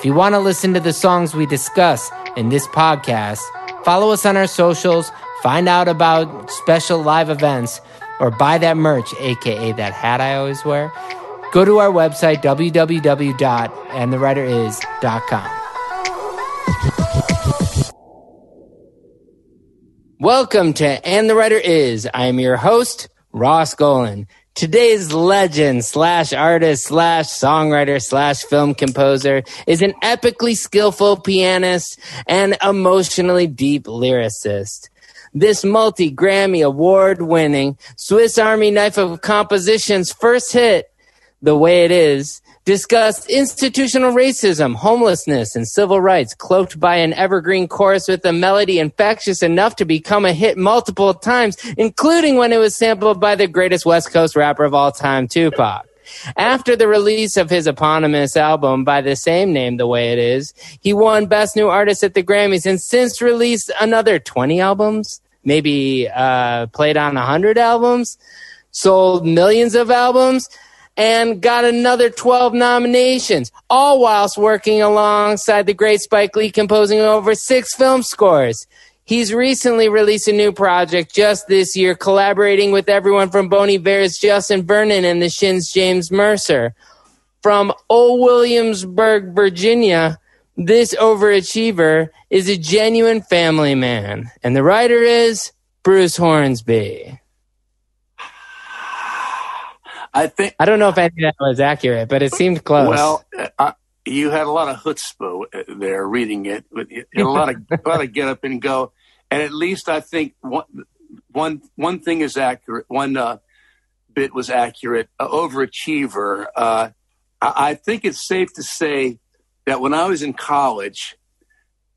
If you want to listen to the songs we discuss in this podcast, follow us on our socials, find out about special live events, or buy that merch, aka that hat I always wear. Go to our website, www.andthewriteris.com. Welcome to And the Writer Is. I am your host, Ross Golan. Today's legend slash artist slash songwriter slash film composer is an epically skillful pianist and emotionally deep lyricist. This multi Grammy award winning Swiss Army knife of composition's first hit, The Way It Is, discussed institutional racism, homelessness, and civil rights, cloaked by an evergreen chorus with a melody infectious enough to become a hit multiple times, including when it was sampled by the greatest West Coast rapper of all time, Tupac. After the release of his eponymous album by the same name, The Way It Is, he won Best New Artist at the Grammys and since released another 20 albums, maybe uh, played on 100 albums, sold millions of albums and got another 12 nominations, all whilst working alongside the great Spike Lee composing over six film scores. He's recently released a new project just this year, collaborating with everyone from Bon Iver's Justin Vernon and the Shins' James Mercer. From Old Williamsburg, Virginia, this overachiever is a genuine family man, and the writer is Bruce Hornsby. I think I don't know if any of that was accurate, but it seemed close. Well, uh, you had a lot of chutzpah there reading it, but a lot of a lot of get up and go. And at least I think one one one thing is accurate. One uh, bit was accurate. Uh, overachiever. Uh, I, I, think it's safe to say that when I was in college,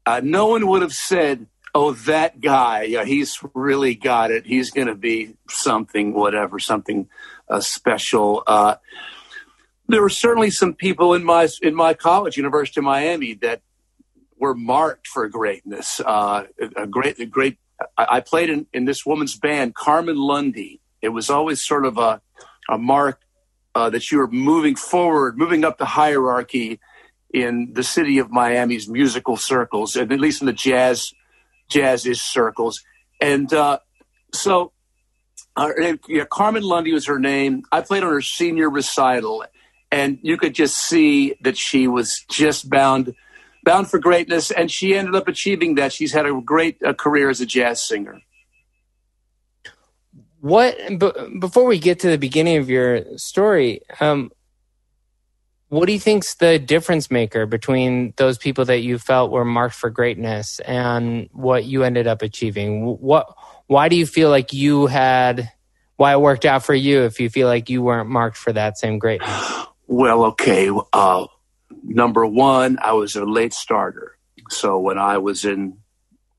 uh, no one would have said, "Oh, that guy, yeah, he's really got it. He's going to be something, whatever, something." Uh, special. Uh, there were certainly some people in my in my college, University of Miami, that were marked for greatness. Uh, a great, a great. I, played in, in this woman's band, Carmen Lundy. It was always sort of a a mark uh, that you were moving forward, moving up the hierarchy in the city of Miami's musical circles, and at least in the jazz jazz-ish circles. And uh, so uh, yeah, Carmen Lundy was her name. I played on her senior recital, and you could just see that she was just bound, bound for greatness, and she ended up achieving that. She's had a great uh, career as a jazz singer. What b- before we get to the beginning of your story, um, what do you think's the difference maker between those people that you felt were marked for greatness and what you ended up achieving? What why do you feel like you had why it worked out for you if you feel like you weren't marked for that same greatness? Well, okay. Uh, number one, I was a late starter. So when I was in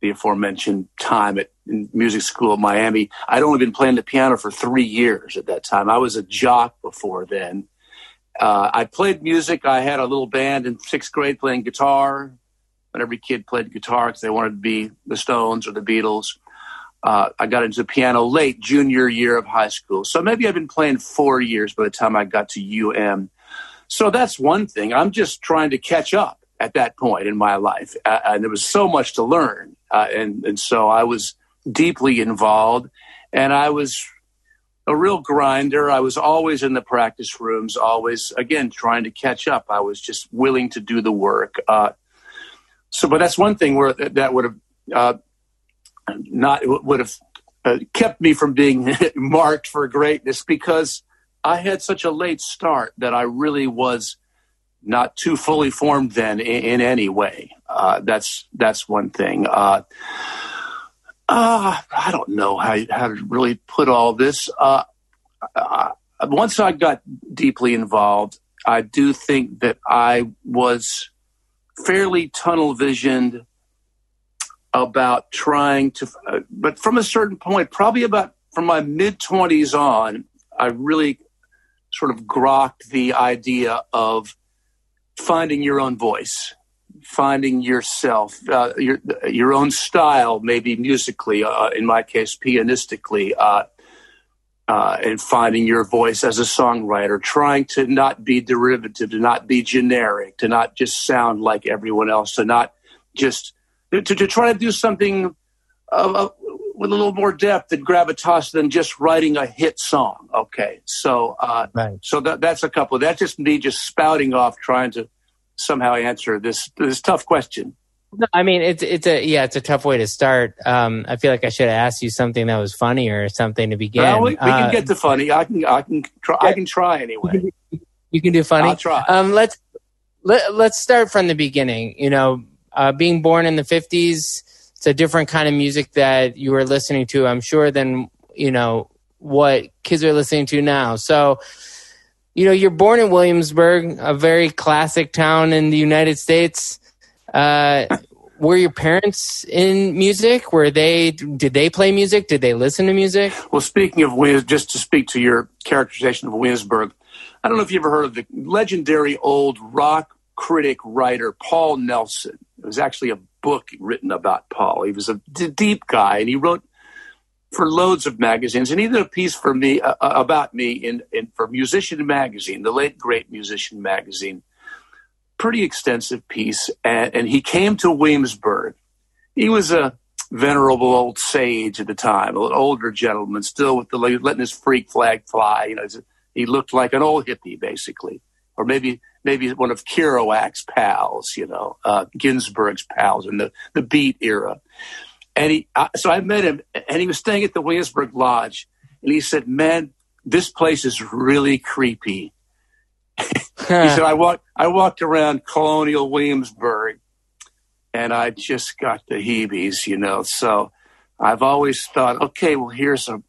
the aforementioned time at music school at Miami, I'd only been playing the piano for three years at that time. I was a jock before then. Uh, I played music. I had a little band in sixth grade playing guitar. And every kid played guitar because they wanted to be the Stones or the Beatles uh, I got into piano late junior year of high school. So maybe I've been playing four years by the time I got to UM. So that's one thing. I'm just trying to catch up at that point in my life, uh, and there was so much to learn, uh, and and so I was deeply involved, and I was a real grinder. I was always in the practice rooms, always again trying to catch up. I was just willing to do the work. Uh, so, but that's one thing where that would have uh, not would have uh, kept me from being marked for greatness because I had such a late start that I really was not too fully formed then in, in any way. Uh, that's that's one thing. Uh, uh, I don't know how how to really put all this. Uh, once I got deeply involved, I do think that I was fairly tunnel visioned about trying to, uh, but from a certain point, probably about from my mid 20s on, I really sort of grokked the idea of finding your own voice, finding yourself, uh, your your own style, maybe musically, uh, in my case, pianistically, uh, uh, and finding your voice as a songwriter, trying to not be derivative, to not be generic, to not just sound like everyone else, to not just to, to try to do something uh, with a little more depth and gravitas than just writing a hit song. Okay, so uh, right. so that, that's a couple. That's just me just spouting off, trying to somehow answer this this tough question. No, I mean it's it's a yeah it's a tough way to start. Um, I feel like I should have asked you something that was funny or something to begin. Well, we, we uh, can get to funny. I can I can try. I can try anyway. You can do funny. I'll try. Um, let's let, let's start from the beginning. You know, uh, being born in the fifties it's a different kind of music that you were listening to, I'm sure, than you know what kids are listening to now. So, you know, you're born in Williamsburg, a very classic town in the United States. Uh, were your parents in music? Were they? Did they play music? Did they listen to music? Well, speaking of Williams, just to speak to your characterization of Williamsburg, I don't know if you ever heard of the legendary old rock critic writer Paul Nelson. It was actually a book written about Paul. He was a d- deep guy, and he wrote for loads of magazines. And he did a piece for me uh, uh, about me in, in for Musician Magazine, the late great Musician Magazine. Pretty extensive piece, and, and he came to Williamsburg. He was a venerable old sage at the time, an older gentleman, still with the letting his freak flag fly. You know, he looked like an old hippie, basically, or maybe maybe one of Kerouac's pals, you know, uh, Ginsberg's pals in the, the Beat era. And he, uh, so I met him, and he was staying at the Williamsburg Lodge, and he said, "Man, this place is really creepy." he said, "I walked, I walked around Colonial Williamsburg, and I just got the heebies, you know." So I've always thought, okay, well, here's a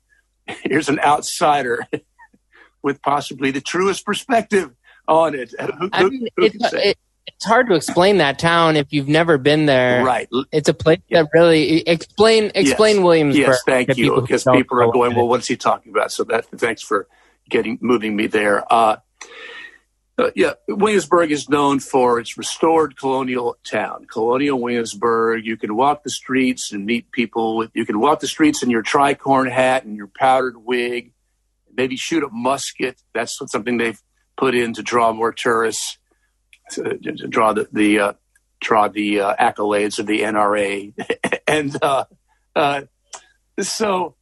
here's an outsider with possibly the truest perspective on it. Who, I mean, it's, it, it's hard to explain that town if you've never been there. Right. It's a place yeah. that really explain explain yes. Williamsburg. Yes, thank you. Because people, people are going, well, what's he talking about? So that thanks for getting moving me there. Uh, uh, yeah, Williamsburg is known for its restored colonial town, colonial Williamsburg. You can walk the streets and meet people. You can walk the streets in your tricorn hat and your powdered wig, maybe shoot a musket. That's something they've put in to draw more tourists, to, to draw the, the uh, draw the uh, accolades of the NRA, and uh, uh, so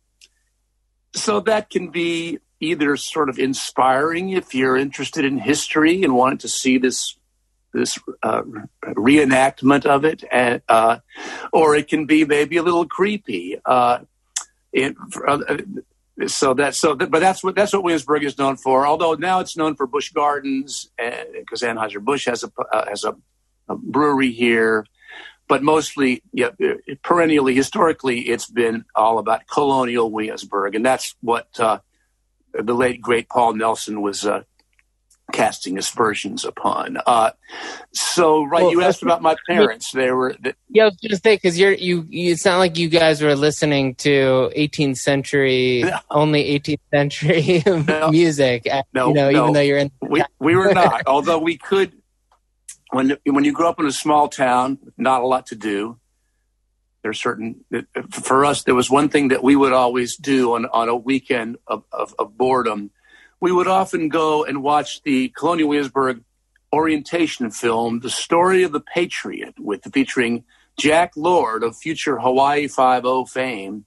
so that can be either sort of inspiring if you're interested in history and wanting to see this this uh, reenactment of it, and, uh, or it can be maybe a little creepy. Uh, it, so that so but that's what that's what Williamsburg is known for. Although now it's known for Busch Gardens because Anheuser Busch has a uh, has a, a, brewery here, but mostly yeah, perennially historically it's been all about colonial Williamsburg, and that's what uh, the late great Paul Nelson was uh, casting aspersions upon. Uh, so, right, well, you asked about my parents. They were. The, yeah, I was going to say because you're you, you. It's not like you guys were listening to 18th century, no. only 18th century no. music. Uh, no, you know, no. even though you're in. We we were not. although we could. When when you grow up in a small town, not a lot to do. There's certain for us. There was one thing that we would always do on on a weekend of, of, of boredom we would often go and watch the Colonial Williamsburg orientation film, The Story of the Patriot, with featuring Jack Lord of future Hawaii Five O fame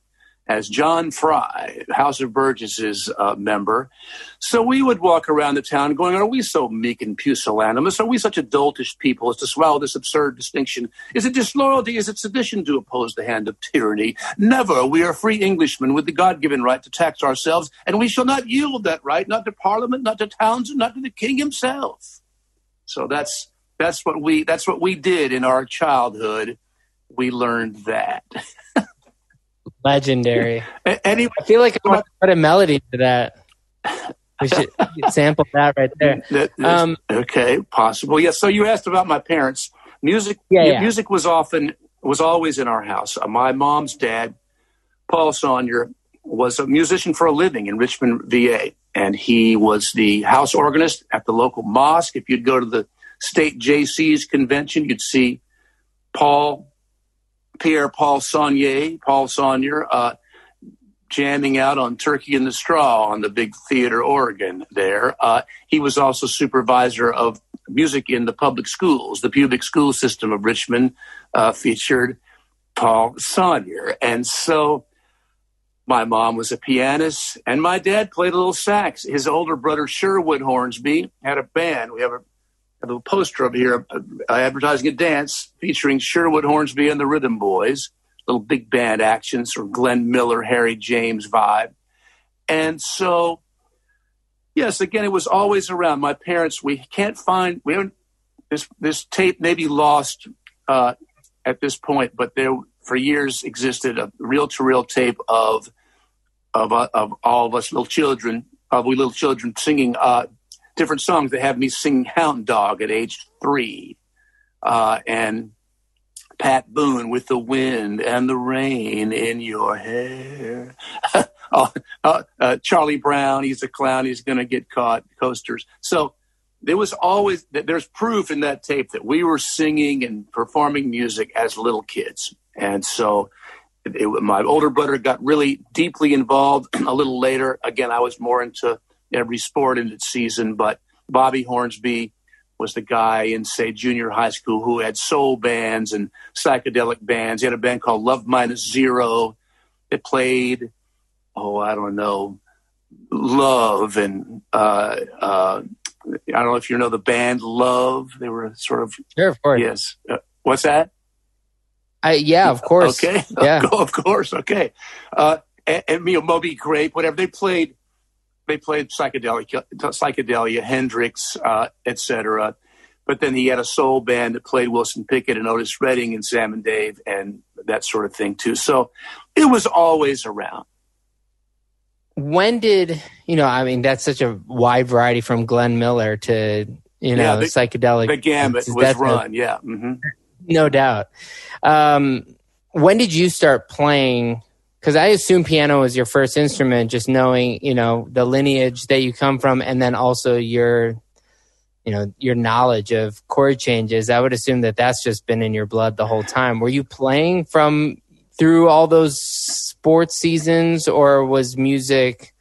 as John Fry, House of Burgesses uh, member. So we would walk around the town going, Are we so meek and pusillanimous? Are we such adultish people as to swallow this absurd distinction? Is it disloyalty? Is it sedition to oppose the hand of tyranny? Never. We are free Englishmen with the God given right to tax ourselves, and we shall not yield that right, not to Parliament, not to Townshend, not to the King himself. So that's that's what we that's what we did in our childhood. We learned that. Legendary. Anyway, I feel like I want to put a melody to that. We should sample that right there. That is- Um, okay, possible. Yes. So you asked about my parents. Music. Yeah, yeah. Music was often was always in our house. Uh, My mom's dad, Paul Saunier, was a musician for a living in Richmond, VA, and he was the house organist at the local mosque. If you'd go to the state JC's convention, you'd see Paul Pierre Paul Saunier, Paul Saunier, uh, jamming out on Turkey in the Straw on the big theater organ there. Uh, he was also supervisor of music in the public schools. The public school system of Richmond uh, featured Paul Saunier. And so my mom was a pianist, and my dad played a little sax. His older brother, Sherwood Hornsby, had a band. We have a, have a poster up here uh, advertising a dance featuring Sherwood Hornsby and the Rhythm Boys little big band action, sort of Glenn Miller, Harry James vibe. And so, yes, again, it was always around. My parents, we can't find, we haven't, this, this tape may be lost uh, at this point, but there for years existed a reel to reel tape of, of, uh, of all of us little children, of we little children singing uh, different songs. They had me singing Hound Dog at age three. Uh, and Pat Boone with the wind and the rain in your hair. oh, uh, uh, Charlie Brown, he's a clown. He's going to get caught. Coasters. So there was always there's proof in that tape that we were singing and performing music as little kids, and so. It, it- my older brother got really deeply involved a little later. Again, I was more into every sport in its season, but Bobby Hornsby, was the guy in say junior high school who had soul bands and psychedelic bands. He had a band called Love Minus Zero that played, oh, I don't know, Love and uh, uh, I don't know if you know the band Love. They were sort of Sure, of course. yes. Uh, what's that? I, yeah, of course. Okay. Yeah. of course. Okay. Uh, and, and you know, Moby Grape, whatever they played, they played psychedelia, psychedelia, Hendrix, uh, etc. But then he had a soul band that played Wilson Pickett and Otis Redding and Sam and Dave and that sort of thing too. So it was always around. When did you know? I mean, that's such a wide variety from Glenn Miller to you know Yeah, the- psychedelic. The gamut was run. yeah. hmm no doubt. Um, when did you start playing? Because I assume piano was your first instrument, just knowing you know the lineage that you come from, and then also your you know your knowledge of chord changes. I would assume that that's just been in your blood the whole time. Were you playing from through all those sports seasons, or was music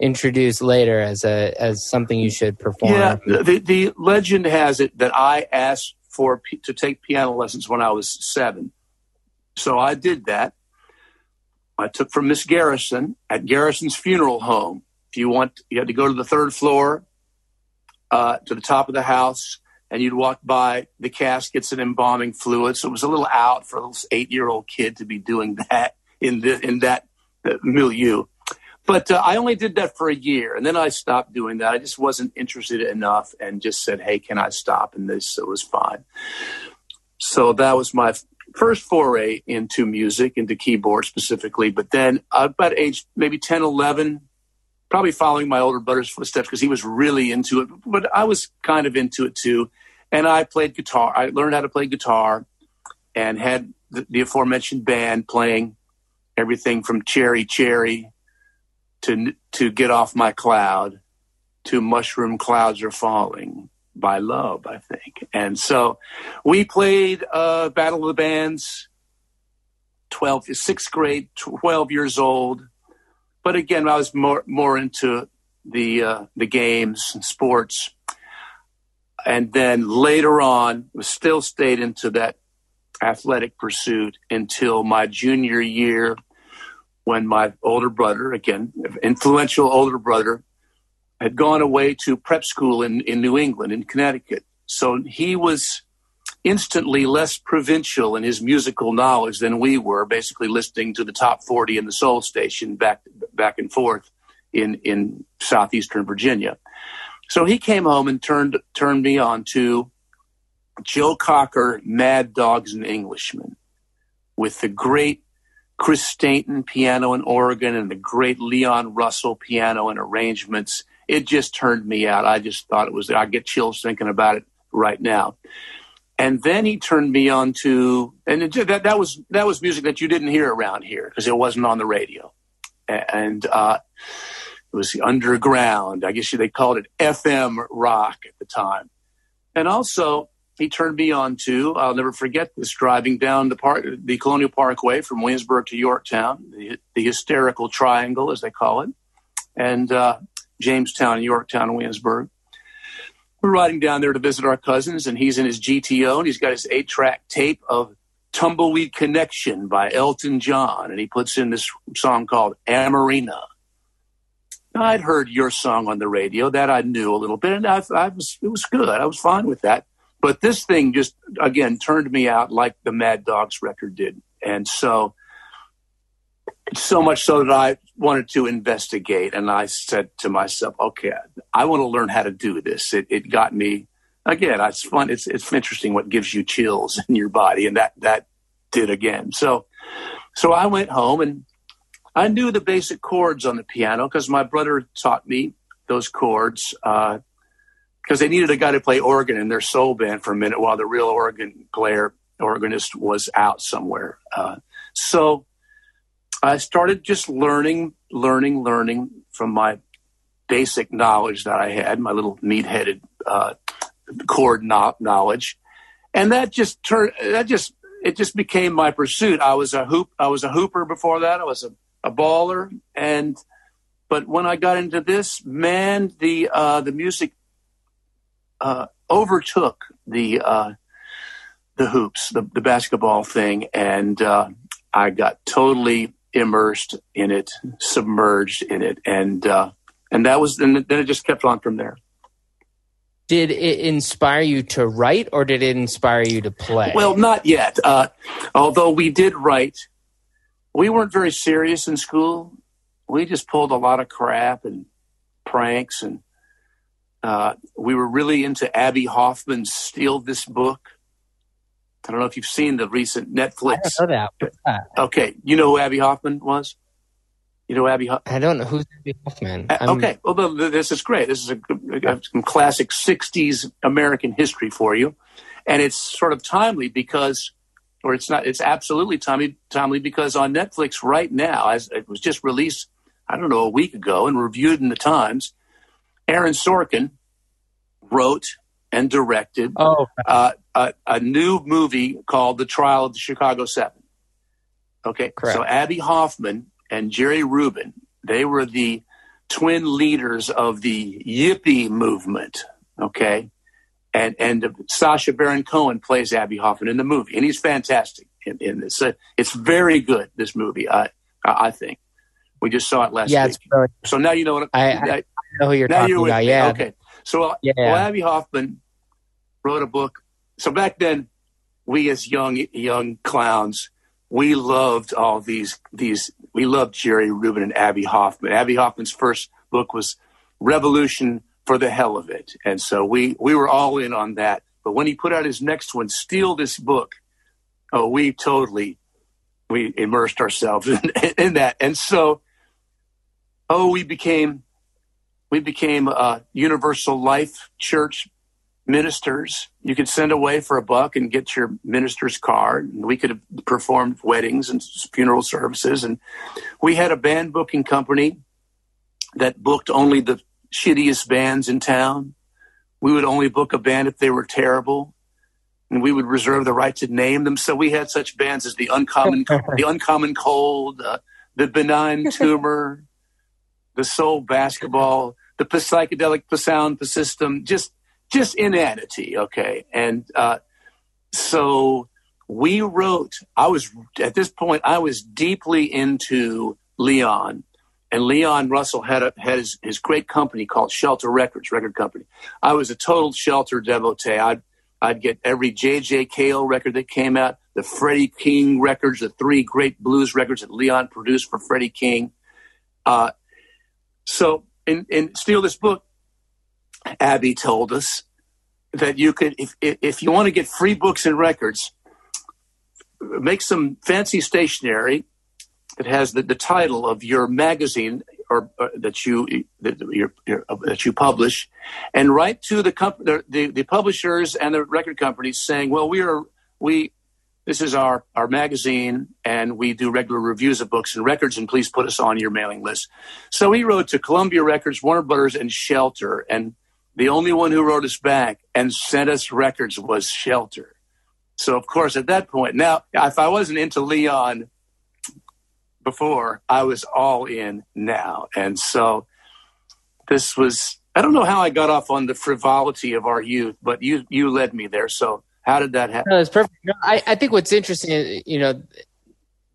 introduced later as a as something you should perform? Yeah, the, the legend has it that I asked for to take piano lessons when I was seven. So I did that. I took from Miss Garrison at Garrison's funeral home. If you want, you had to go to the third floor, uh, to the top of the house, and you'd walk by the caskets and embalming fluids. So it was a little out for a little eight-year-old kid to be doing that in the in that uh, milieu. But uh, I only did that for a year, and then I stopped doing that. I just wasn't interested enough, and just said, "Hey, can I stop?" And this it was fine. So that was my first foray into music, into keyboard specifically. But then, uh, about age maybe 10, 11, probably following my older brother's footsteps because he was really into it. But I was kind of into it too, and I played guitar. I learned how to play guitar, and had the, the aforementioned band playing everything from Cherry Cherry to to get off my cloud to mushroom clouds are falling by love i think. And so we played uh battle of the bands 12 sixth grade 12 years old. But again i was more more into the uh the games and sports. And then later on, still stayed into that athletic pursuit until my junior year when my older brother, again, influential older brother, had gone away to prep school in, in New England, in Connecticut. So he was instantly less provincial in his musical knowledge than we were, basically listening to the top 40 in the soul station back, back and forth in, in southeastern Virginia. So he came home and turned, turned me on to Joe Cocker, Mad Dogs and Englishmen, with the great Chris Stainton piano and organ and the great Leon Russell piano and arrangements. It just turned me out. I just thought it was, I get chills thinking about it right now. And then he turned me on to, and it, that, that was, that was music that you didn't hear around here because it wasn't on the radio. And, uh, it was underground. I guess they called it FM rock at the time. And also, he turned me on to, I'll never forget this, driving down the park, the Colonial Parkway from Williamsburg to Yorktown, the, the hysterical triangle, as they call it, and uh, Jamestown, Yorktown, Williamsburg. We're riding down there to visit our cousins, and he's in his GTO, and he's got his eight track tape of Tumbleweed Connection by Elton John, and he puts in this song called Amoreena. I'd heard your song on the radio, that I knew a little bit, and I, I was, it was good. I was fine with that. But this thing just, again, turned me out like the Mad Dogs record did. And so, so much so that I wanted to investigate. And I said to myself, okay, I want to learn how to do this. It, it got me, again, it's fun. It's, it's interesting what gives you chills in your body. And that, that did again. So, so I went home and I knew the basic chords on the piano because my brother taught me those chords. Uh, because they needed a guy to play organ in their soul band for a minute while the real organ player organist was out somewhere. Uh, so I started just learning, learning, learning from my basic knowledge that I had, my little meat-headed uh, chord knowledge, and that just turned. That just it just became my pursuit. I was a hoop. I was a hooper before that. I was a, a baller, and but when I got into this, man, the uh, the music uh, overtook the uh, the hoops, the, the, basketball thing, and uh, I got totally immersed in it, submerged in it, and uh, and that was and then it just kept on from there. Did it inspire you to write, or did it inspire you to play? Well, not yet. Uh, although we did write, we weren't very serious in school. We just pulled a lot of crap and pranks and uh, we were really into Abbie Hoffman's Steal This Book. I don't know if you've seen the recent Netflix. I know that. Okay, you know who Abbie Hoffman was? You know Abbie? Hoffman? I don't know who's Abbie Hoffman. Uh, okay, well this is great. This is a, a, some classic '60s American history for you, and it's sort of timely because, or it's not. It's absolutely timely, timely because on Netflix right now, as it was just released, I don't know, a week ago, and reviewed in the Times Aaron Sorkin wrote and directed oh. uh, a, a, new movie called The Trial of the Chicago Seven. Okay, Correct. so Abbie Hoffman and Jerry Rubin, they were the twin leaders of the Yippie movement. Okay, and and Sacha Baron Cohen plays Abbie Hoffman in the movie, and he's fantastic in, in this. Uh, it's very good. This movie, I I think. We just saw it last yeah, week. so now you know what I, I, know who you're talking about. Yeah. Okay. So uh, yeah. well, Abbie Hoffman wrote a book. So back then, we as young young clowns, we loved all these these. We loved Jerry Rubin and Abbie Hoffman. Abbie Hoffman's first book was Revolution for the Hell of It, and so we we were all in on that. But when he put out his next one, Steal This Book, oh, we totally we immersed ourselves in, in that, and so oh, we became we became uh, Universal Life Church ministers. You could send away for a buck and get your minister's card. And we could have performed weddings and funeral services. And we had a band booking company that booked only the shittiest bands in town. We would only book a band if they were terrible. And we would reserve the right to name them. So we had such bands as the uncommon, the uncommon cold, uh, the benign tumor, the soul basketball, the psychedelic, sound, the system, just just inanity. Okay, and uh, so we wrote. I was at this point. I was deeply into Leon, and Leon Russell had a, had his, his great company called Shelter Records, record company. I was a total Shelter devotee. I'd I'd get every J.J. Cale record that came out, the Freddie King records, the three great blues records that Leon produced for Freddie King. Uh, so in Steal This Book, Abbie told us that you could, if, if you want to get free books and records, make some fancy stationery that has the, the title of your magazine or, or that you that, uh, that you publish, and write to the, comp- the, the the publishers and the record companies saying, "Well, we are we this is our our magazine, and we do regular reviews of books and records, and please put us on your mailing list." So he wrote to Columbia Records, Warner Brothers, and Shelter, and the only one who wrote us back and sent us records was Shelter. So of course, at that point, now if I wasn't into Leon before, I was all in now. And so this was I don't know how I got off on the frivolity of our youth, but you you led me there. So how did that happen? No, it's perfect. No, I, I think what's interesting is you know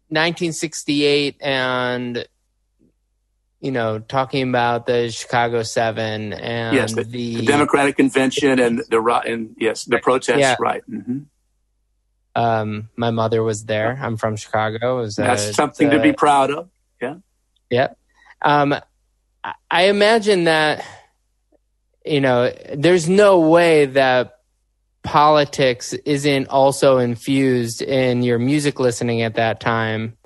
1968 and you know talking about the Chicago Seven and yes, the, the, the Democratic Convention and the and yes the protests yeah. right. Mm-hmm. Um, my mother was there. I'm from Chicago. Was, That's something to be proud of. Yeah. Yeah. Um, I imagine that, you know, there's no way that politics isn't also infused in your music listening at that time.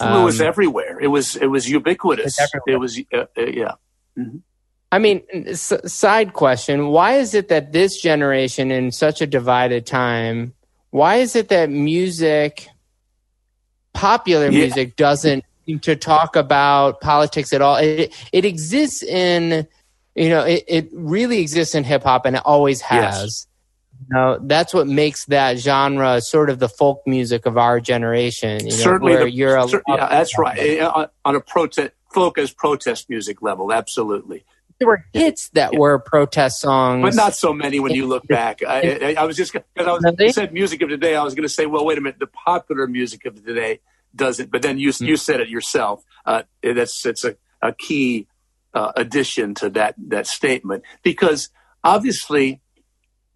Um, it was um, everywhere. It was it was ubiquitous. It was uh, uh, yeah. Mm-hmm. I mean, s- side question: Why is it that this generation, in such a divided time, why is it that music, popular yeah. music, doesn't seem to talk about politics at all? It, it exists in, you know, it, it really exists in hip hop and it always has. Yes. You know, that's what makes that genre sort of the folk music of our generation. You know, Certainly, the, you're a, yeah, that's right. On, on a protest, folk as protest music level, absolutely there were hits that yeah. were protest songs, but not so many when you look back. I, I, I was just because I was really? said music of today. I was going to say, well, wait a minute, the popular music of today doesn't. But then you mm-hmm. you said it yourself. Uh, that's it's a, a key uh, addition to that that statement because obviously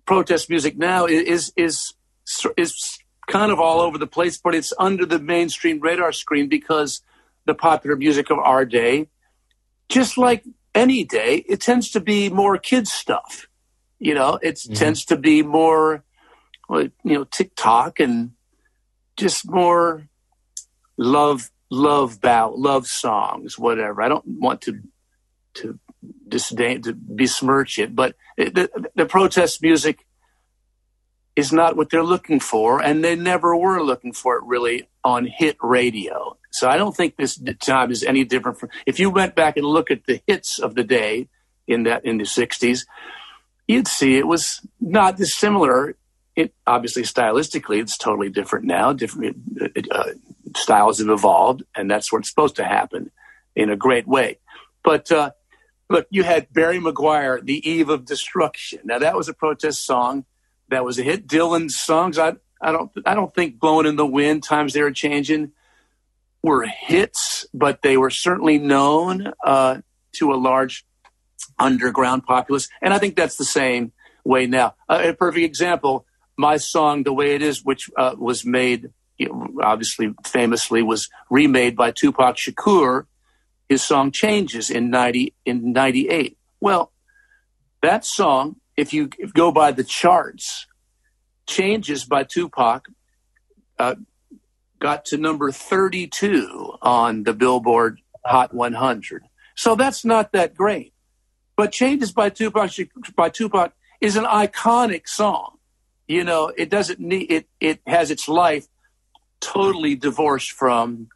protest music now is is is kind of all over the place, but it's under the mainstream radar screen because the popular music of our day, just like any day, it tends to be more kids stuff. You know, it mm-hmm. tends to be more, you know, TikTok and just more love, love bow, love songs, whatever. I don't want to to disdain to besmirch it, but the, the protest music is not what they're looking for, and they never were looking for it really on hit radio. So I don't think this time is any different from if you went back and look at the hits of the day in that in the '60s, you'd see it was not dissimilar. It obviously stylistically, it's totally different now. Different uh, styles have evolved, and that's what's supposed to happen in a great way. But uh, look, you had Barry McGuire, "The Eve of Destruction." Now that was a protest song. That was a hit. Dylan's songs, I, I don't, I don't think "Blowing in the Wind," "Times They Are Changing." were hits, but they were certainly known uh, to a large underground populace. And I think that's the same way now. Uh, a perfect example, my song, The Way It Is, which uh, was made, you know, obviously famously, was remade by Tupac Shakur. His song Changes in 90, in 98. Well, that song, if you go by the charts, Changes by Tupac uh, got to number 32 on the Billboard Hot 100. So that's not that great. But Changes by Tupac by Tupac is an iconic song. You know, it doesn't need it it has its life totally divorced from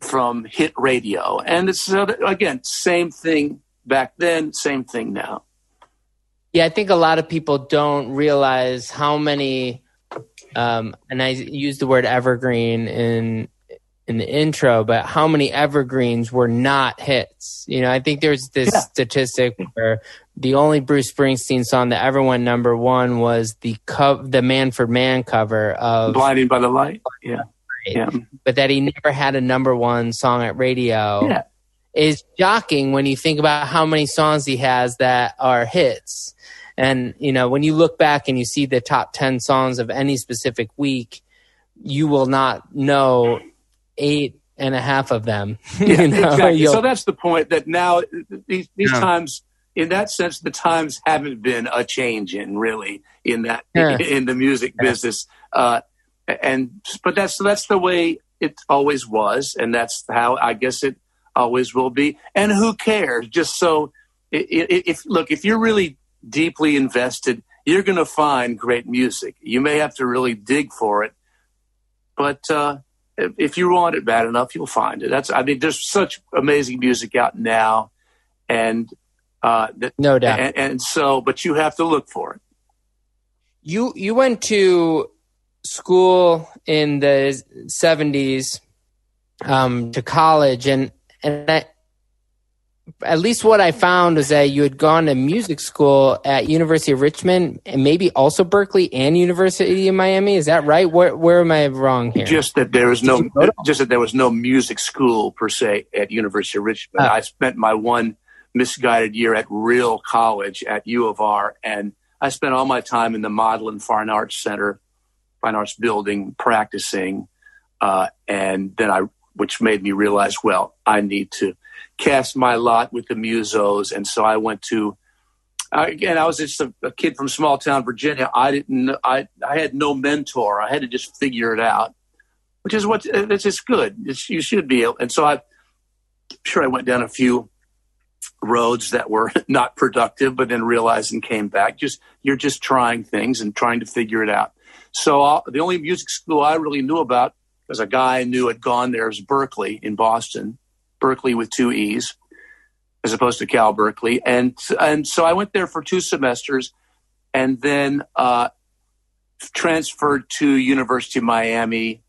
from hit radio. And it's uh, again, same thing back then, same thing now. Yeah, I think a lot of people don't realize how many um, and I use the word evergreen in in the intro, but how many evergreens were not hits? You know, I think there's this yeah. statistic where the only Bruce Springsteen song that ever went number one was the co- the Manfred Mann cover of "Blinding by the Light." Yeah, yeah. But that he never had a number one song at radio yeah. is shocking when you think about how many songs he has that are hits. And you know, when you look back and you see the top ten songs of any specific week, you will not know eight and a half of them. Yeah, you know? exactly. So that's the point that now these, these yeah. times in that sense, the times haven't been a change in really in that yeah. in, in, the music yeah. business. Uh, and but that's that's the way it always was, and that's how I guess it always will be. And who cares? Just so if look, if you're really deeply invested, you're going to find great music. You may have to really dig for it, but uh, if you want it bad enough, you'll find it. That's I mean, there's such amazing music out now, and uh, that, no doubt. And, and, so, but you have to look for it. You you went to school in the '70s um, to college, and and I, at least what I found was that you had gone to music school at University of Richmond and maybe also Berklee and University of Miami. Is that right? Where where am I wrong here? Just that there was no just that there was no music school per se at University of Richmond. Uh, I spent my one misguided year at real college at U of R. And I spent all my time in the Modlin Fine Arts Center, Fine Arts Building, practicing. Uh, and then I, which made me realize, well, I need to cast my lot with the musos. And so I went to, uh, again, I was just a, a, kid from small town Virginia. I didn't, I, I had no mentor. I had to just figure it out, which is what, it's just good. It's, you should be able. And so I, sure I went down a few roads that were not productive, but then realized and came back. Just you're just trying things and trying to figure it out. So uh, the only music school I really knew about, as a guy I knew had gone there, was Berklee in Boston, Berklee with two E's, as opposed to Cal Berkeley, and and so I went there for two semesters, and then uh, transferred to University of Miami.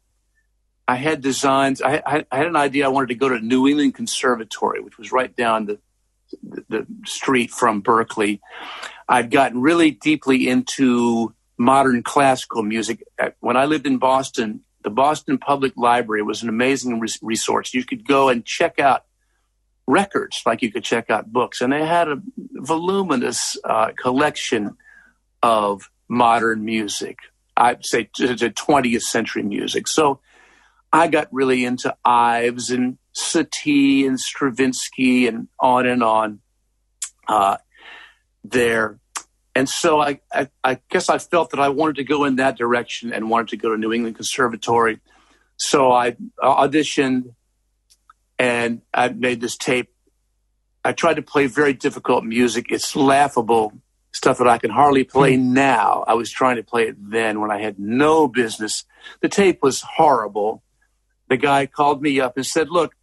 I had designs. I, I, I had an idea. I wanted to go to New England Conservatory, which was right down the the street from Berklee. I'd gotten really deeply into modern classical music. When I lived in Boston, the Boston Public Library was an amazing resource. You could go and check out records like you could check out books, and they had a voluminous uh, collection of modern music. I'd say to 20th century music. So I got really into Ives and Satie and Stravinsky and on and on uh, there. And so I, I, I, guess I felt that I wanted to go in that direction and wanted to go to New England Conservatory. So I auditioned and I made this tape. I tried to play very difficult music. It's laughable stuff that I can hardly play hmm. now. I was trying to play it then when I had no business. The tape was horrible. The guy called me up and said, Look,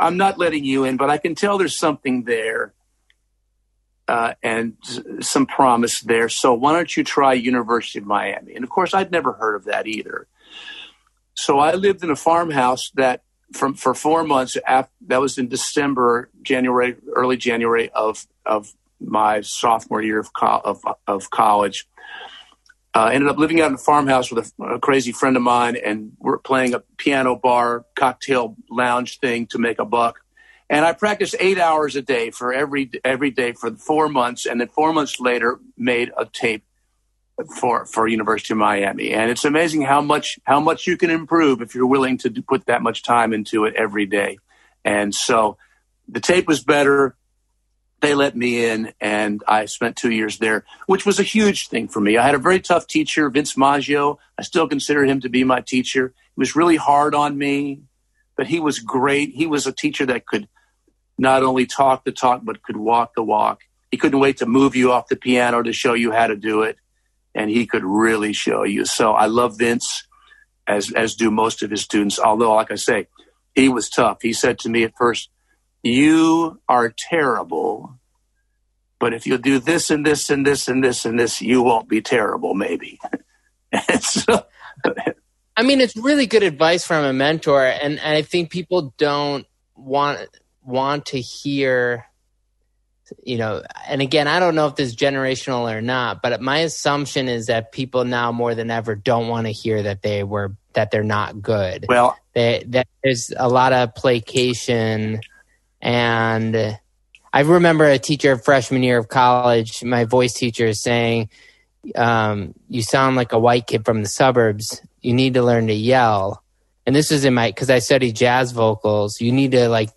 I'm not letting you in, but I can tell there's something there uh, and some promise there. So why don't you try University of Miami? And of course, I'd never heard of that either. So I lived in a farmhouse that from for four months. After, that was in December, January, early January of of my sophomore year of, co- of, of college. Uh, ended up living out in a farmhouse with a, a, crazy friend of mine, and we're playing a piano bar cocktail lounge thing to make a buck. And I practiced eight hours a day for every every day for four months, and then four months later made a tape for for University of Miami. And it's amazing how much how much you can improve if you're willing to put that much time into it every day. And so the tape was better they let me in and I spent two years there, which was a huge thing for me. I had a very tough teacher, Vince Maggio. I still consider him to be my teacher. He was really hard on me, but he was great. He was a teacher that could not only talk the talk, but could walk the walk. He couldn't wait to move you off the piano to show you how to do it. And he could really show you. So I love Vince as, as do most of his students. Although, like I say, he was tough. He said to me at first, you are terrible. But if you do this and this and this and this and this, you won't be terrible, maybe. so, I mean, it's really good advice from a mentor, and, and I think people don't want want to hear you know, and again, I don't know if this is generational or not, but my assumption is that people now more than ever don't want to hear that they were that they're not good. Well, they, that there's a lot of placation, and I remember a teacher freshman year of college, my voice teacher, saying, um, "You sound like a white kid from the suburbs. You need to learn to yell." And this was in my because I studied jazz vocals. You need to like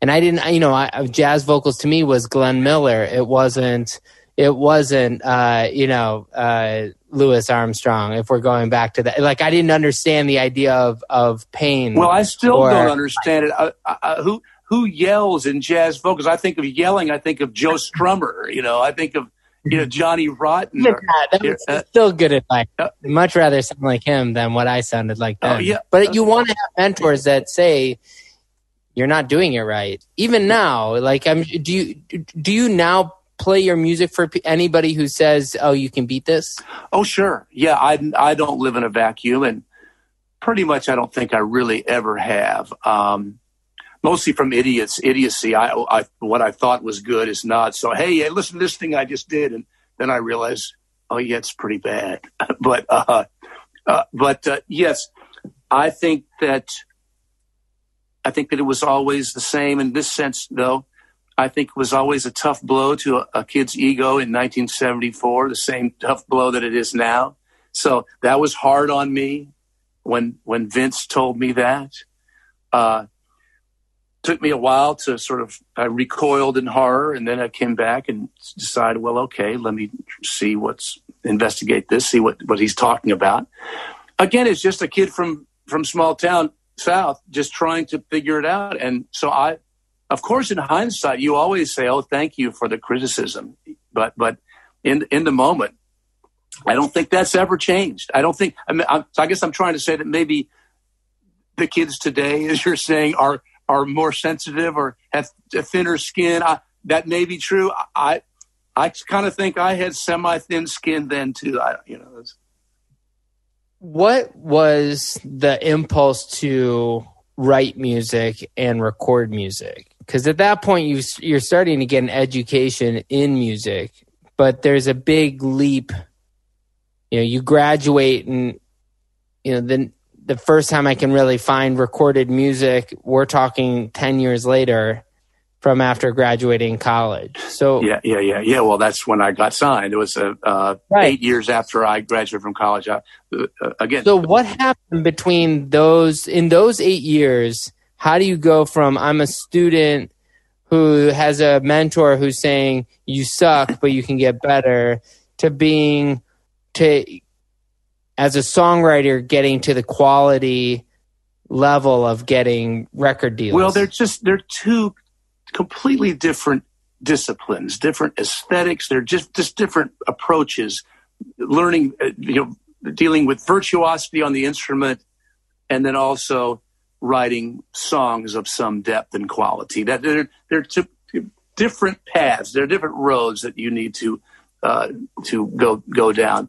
and I didn't, you know, I, jazz vocals to me was Glenn Miller. It wasn't, it wasn't, uh, you know, uh, Louis Armstrong. If we're going back to that, like I didn't understand the idea of of pain. Well, I still or, don't understand it. Uh, uh, uh, who who yells in jazz vocals? I think of yelling. I think of Joe Strummer. You know, I think of you know Johnny Rotten. Or, that was uh, still good advice. Uh, much rather sound like him than what I sounded like. Then. Oh, yeah. But you want to have mentors that say you're not doing it right. Even now, like I'm do you do you now play your music for anybody who says, "Oh, you can beat this"? Oh, sure. Yeah, I I don't live in a vacuum and pretty much I don't think I really ever have. Um, mostly from idiots, idiocy. I, I what I thought was good is not. So hey, listen to this thing I just did, and then I realize, oh yeah, it's pretty bad. but uh, uh, but uh, yes, I think that I think that it was always the same in this sense, though. I think it was always a tough blow to a, a, kid's ego in 1974, the same tough blow that it is now. So that was hard on me when when Vince told me that. Uh, took me a while to sort of I recoiled in horror, and then I came back and decided, well, okay, let me see what's investigate this, see what what he's talking about. Again, it's just a kid from from small town south just trying to figure it out. And so I, of course, in hindsight, you always say, "Oh, thank you for the criticism," but but in in the moment, I don't think that's ever changed. I don't think. I, mean, I, so I guess I'm trying to say that maybe the kids today, as you're saying, are are more sensitive or have thinner skin. I, that may be true. I I kind of think I had semi thin skin then too. I you know what was the impulse to write music and record music? Because at that point, you you're starting to get an education in music, but there's a big leap. You know, you graduate, and you know the the first time I can really find recorded music, we're talking ten years later from after graduating college. So yeah, yeah, yeah, yeah. Well, that's when I got signed. It was uh, uh, right. eight years after I graduated from college. I, uh, again. So what happened between those in those eight years? How do you go from I'm a student who has a mentor who's saying you suck but you can get better to being to as a songwriter getting to the quality level of getting record deals? Well, they're just they're two completely different disciplines, different aesthetics. They're just just different approaches. Learning, uh, you know, dealing with virtuosity on the instrument, and then also writing songs of some depth and quality. That they're they're two different paths. They're different roads that you need to uh, to go go down.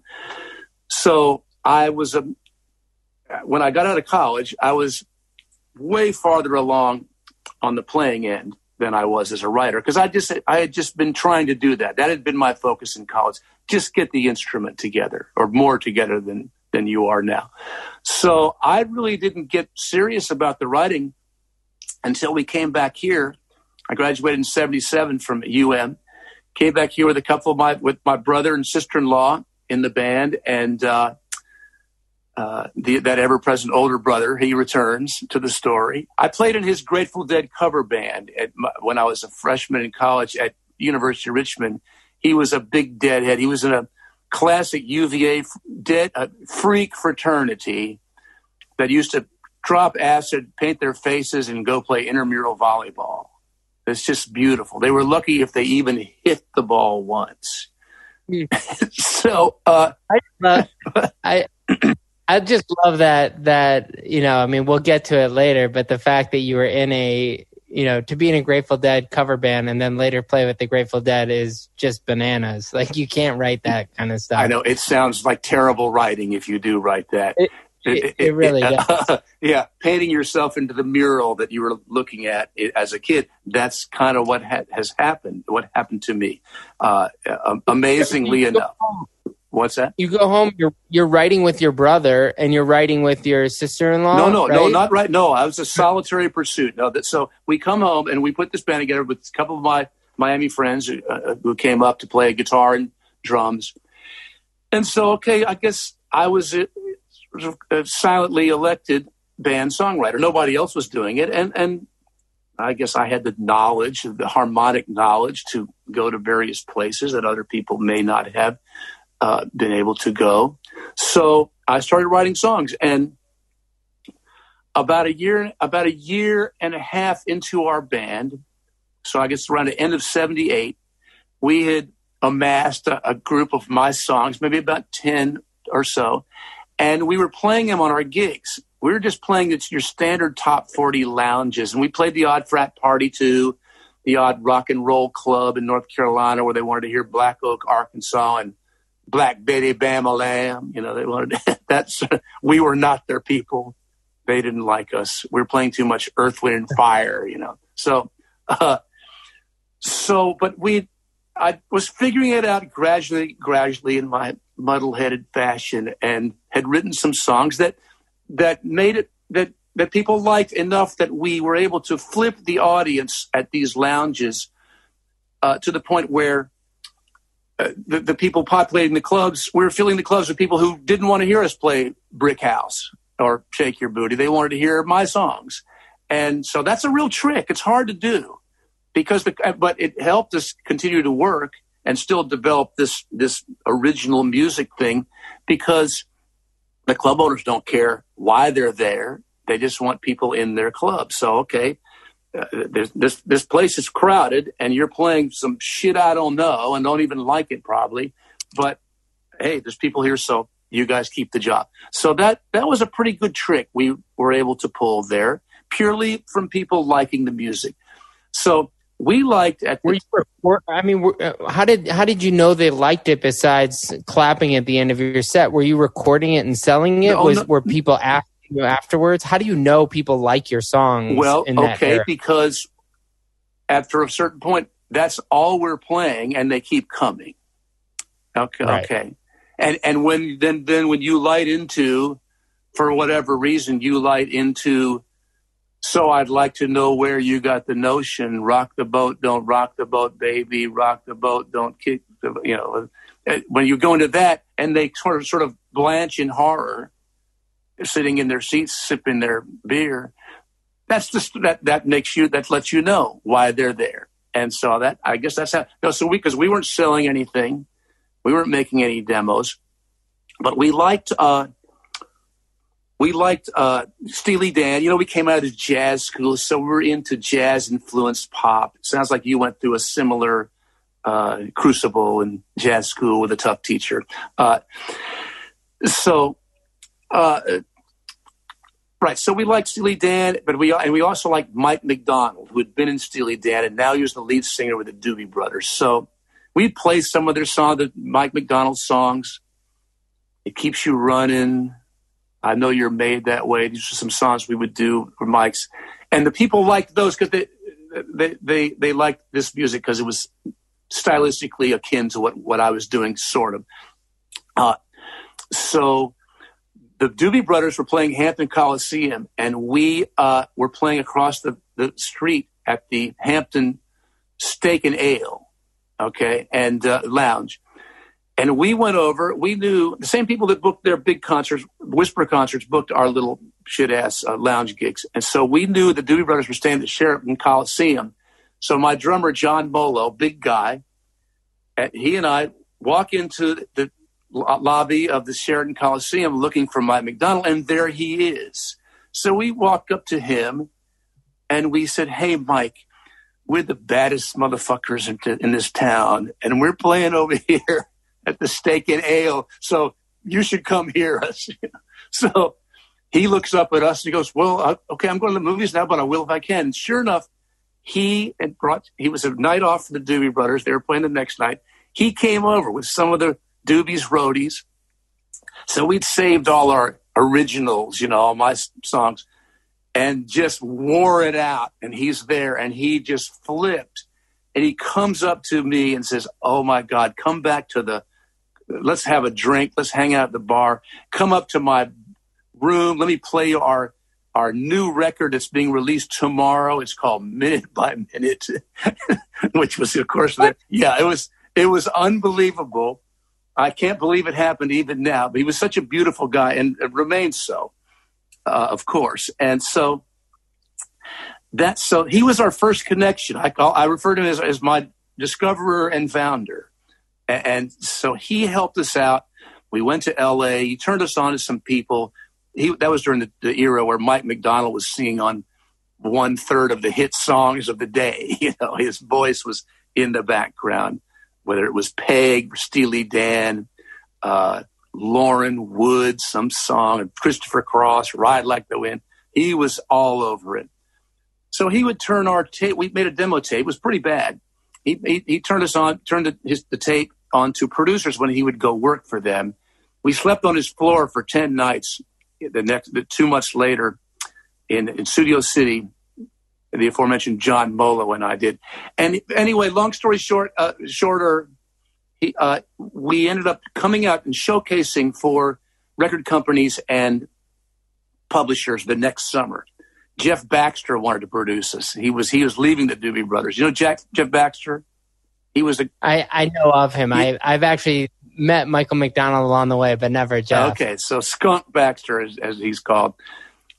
So I was a when I got out of college, I was way farther along on the playing end than I was as a writer because I just I had just been trying to do that. That had been my focus in college. Just get the instrument together or more together than than you are now. So I really didn't get serious about the writing until we came back here. I graduated in 77 from UM. Came back here with a couple of my with my brother and sister-in-law in the band and uh, uh, the, that ever-present older brother, he returns to the story. I played in his Grateful Dead cover band my, when I was a freshman in college at University of Richmond. He was a big deadhead. He was in a classic UVA dead uh, freak fraternity that used to drop acid, paint their faces, and go play intramural volleyball. It's just beautiful. They were lucky if they even hit the ball once. Hmm. so uh, I, uh, I I just love that that you know, I mean, we'll get to it later, but the fact that you were in a you know, to be in a Grateful Dead cover band and then later play with the Grateful Dead is just bananas. Like you can't write that kind of stuff. I know it sounds like terrible writing if you do write that. It, It, it, really does. yeah, painting yourself into the mural that you were looking at as a kid. That's kind of what ha- has happened. What happened to me, uh, amazingly enough. What's that? You go home. You're you're writing with your brother, and you're writing with your sister-in-law. No, no, right? no, not right. No, I was a solitary pursuit. No, that so we come home and we put this band together with a couple of my Miami friends who, uh, who came up to play guitar and drums, and so okay, I guess I was a, a silently elected band songwriter. Nobody else was doing it, and and I guess I had the knowledge, the harmonic knowledge, to go to various places that other people may not have uh, been able to go. So I started writing songs, and about a year, about a year and a half into our band, so I guess around the end of '78, we had amassed a, a group of my songs, maybe about ten or so, and we were playing them on our gigs. We were just playing your standard top 40 lounges, and we played the odd frat party too, the odd rock and roll club in North Carolina where they wanted to hear Black Oak, Arkansas, and Black Betty Bama Lamb. You know, they wanted that's we were not their people. They didn't like us. We were playing too much Earth, Wind, and Fire. You know, so uh, so but we. I was figuring it out gradually, gradually in my muddle-headed fashion, and had written some songs that that made it that that people liked enough that we were able to flip the audience at these lounges uh, to the point where the, the people populating the clubs, we were filling the clubs with people who didn't want to hear us play Brick House or Shake Your Booty. They wanted to hear my songs. And so that's a real trick. It's hard to do because the, but it helped us continue to work and still develop this, this original music thing because the club owners don't care why they're there. They just want people in their club. So, okay, uh, this this place is crowded and you're playing some shit I don't know and don't even like it probably, but hey, there's people here, so you guys keep the job. So that that was a pretty good trick we were able to pull there, purely from people liking the music. So we liked at were you I mean, were, uh, how did how did you know they liked it? Besides clapping at the end of your set, were you recording it and selling it? No, was no, were people asking? You afterwards? How do you know people like your songs? Well, okay, because after a certain point, that's all we're playing, and they keep coming. Okay, right. okay, and and when then then when you light into, for whatever reason, you light into. So I'd like to know where you got the notion. Rock the boat, don't rock the boat, baby. Rock the boat, don't kick the. You know, when you go into that, and they sort of sort of blanch in horror sitting in their seats sipping their beer. That's just that that makes you that lets you know why they're there. And so that I guess that's how. No, so we because we weren't selling anything, we weren't making any demos, but we liked uh, we liked uh, Steely Dan. You know, we came out of jazz school, so we're into jazz influenced pop. Sounds like you went through a similar uh, crucible in jazz school with a tough teacher. Uh, so uh, right. So we like Steely Dan, but we and we also like Mike McDonald, who had been in Steely Dan, and now he was the lead singer with the Doobie Brothers. So we play some of their songs, the Mike McDonald songs. It keeps you running. I know you're made that way. These are some songs we would do for Mike's, and the people liked those because they they they they liked this music because it was stylistically akin to what what I was doing, sort of. Uh, so the Doobie Brothers were playing Hampton Coliseum, and we uh, were playing across the, the street at the Hampton Steak and Ale, okay, and uh, lounge. And we went over. We knew the same people that booked their big concerts, Whisper concerts, booked our little shit ass uh, lounge gigs. And so we knew the Doobie Brothers were staying at Sheraton Coliseum. So my drummer John Molo, big guy, he and I walk into the lobby of the Sheraton Coliseum looking for Mike McDonald, and there he is. So we walked up to him and we said, Hey, Mike, we're the baddest motherfuckers in, in this town, and we're playing over here at the Steak and Ale. So you should come hear us. so he looks up at us and he goes, Well, uh, okay, I'm going to the movies now, but I will if I can. And sure enough, he had brought, he was a night off for the Doobie Brothers. They were playing the next night. He came over with some of the Doobie's roadies. So we'd saved all our, originals, you know, all my songs, and just wore it out. And he's there, and he just flipped, and he comes up to me and says, "Oh my God, come back to the." Let's have a drink. Let's hang out at the bar. Come up to my room. Let me play our our new record that's being released tomorrow. It's called Minute by Minute, which was, of course, the, yeah, it was it was unbelievable. I can't believe it happened even now. But he was such a beautiful guy and it remains so, uh, of course. And so that so he was our first connection. I call I refer to him as, as my discoverer and founder. And, and so he helped us out. We went to L.A. He turned us on to some people he that was during the, the era where Mike McDonald was singing on one third of the hit songs of the day. You know, his voice was in the background, whether it was Peg, Steely Dan, uh, Lauren Wood, some song, and Christopher Cross, Ride Like the Wind. He was all over it. So he would turn our tape. We made a demo tape. It was pretty bad. He, he, he turned us on, turned the, his, the tape on to producers when he would go work for them. We slept on his floor for 10 nights the next the two months later in, in Studio City, the aforementioned John Molo and I did. And anyway, long story short, uh, shorter, he, uh, we ended up coming out and showcasing for record companies and publishers the next summer. Jeff Baxter wanted to produce us. He was he was leaving the Doobie Brothers. You know Jack Jeff Baxter. He was a. I I know of him. He, I I've actually met Michael McDonald along the way, but never Jeff. Okay, so Skunk Baxter, as, as he's called,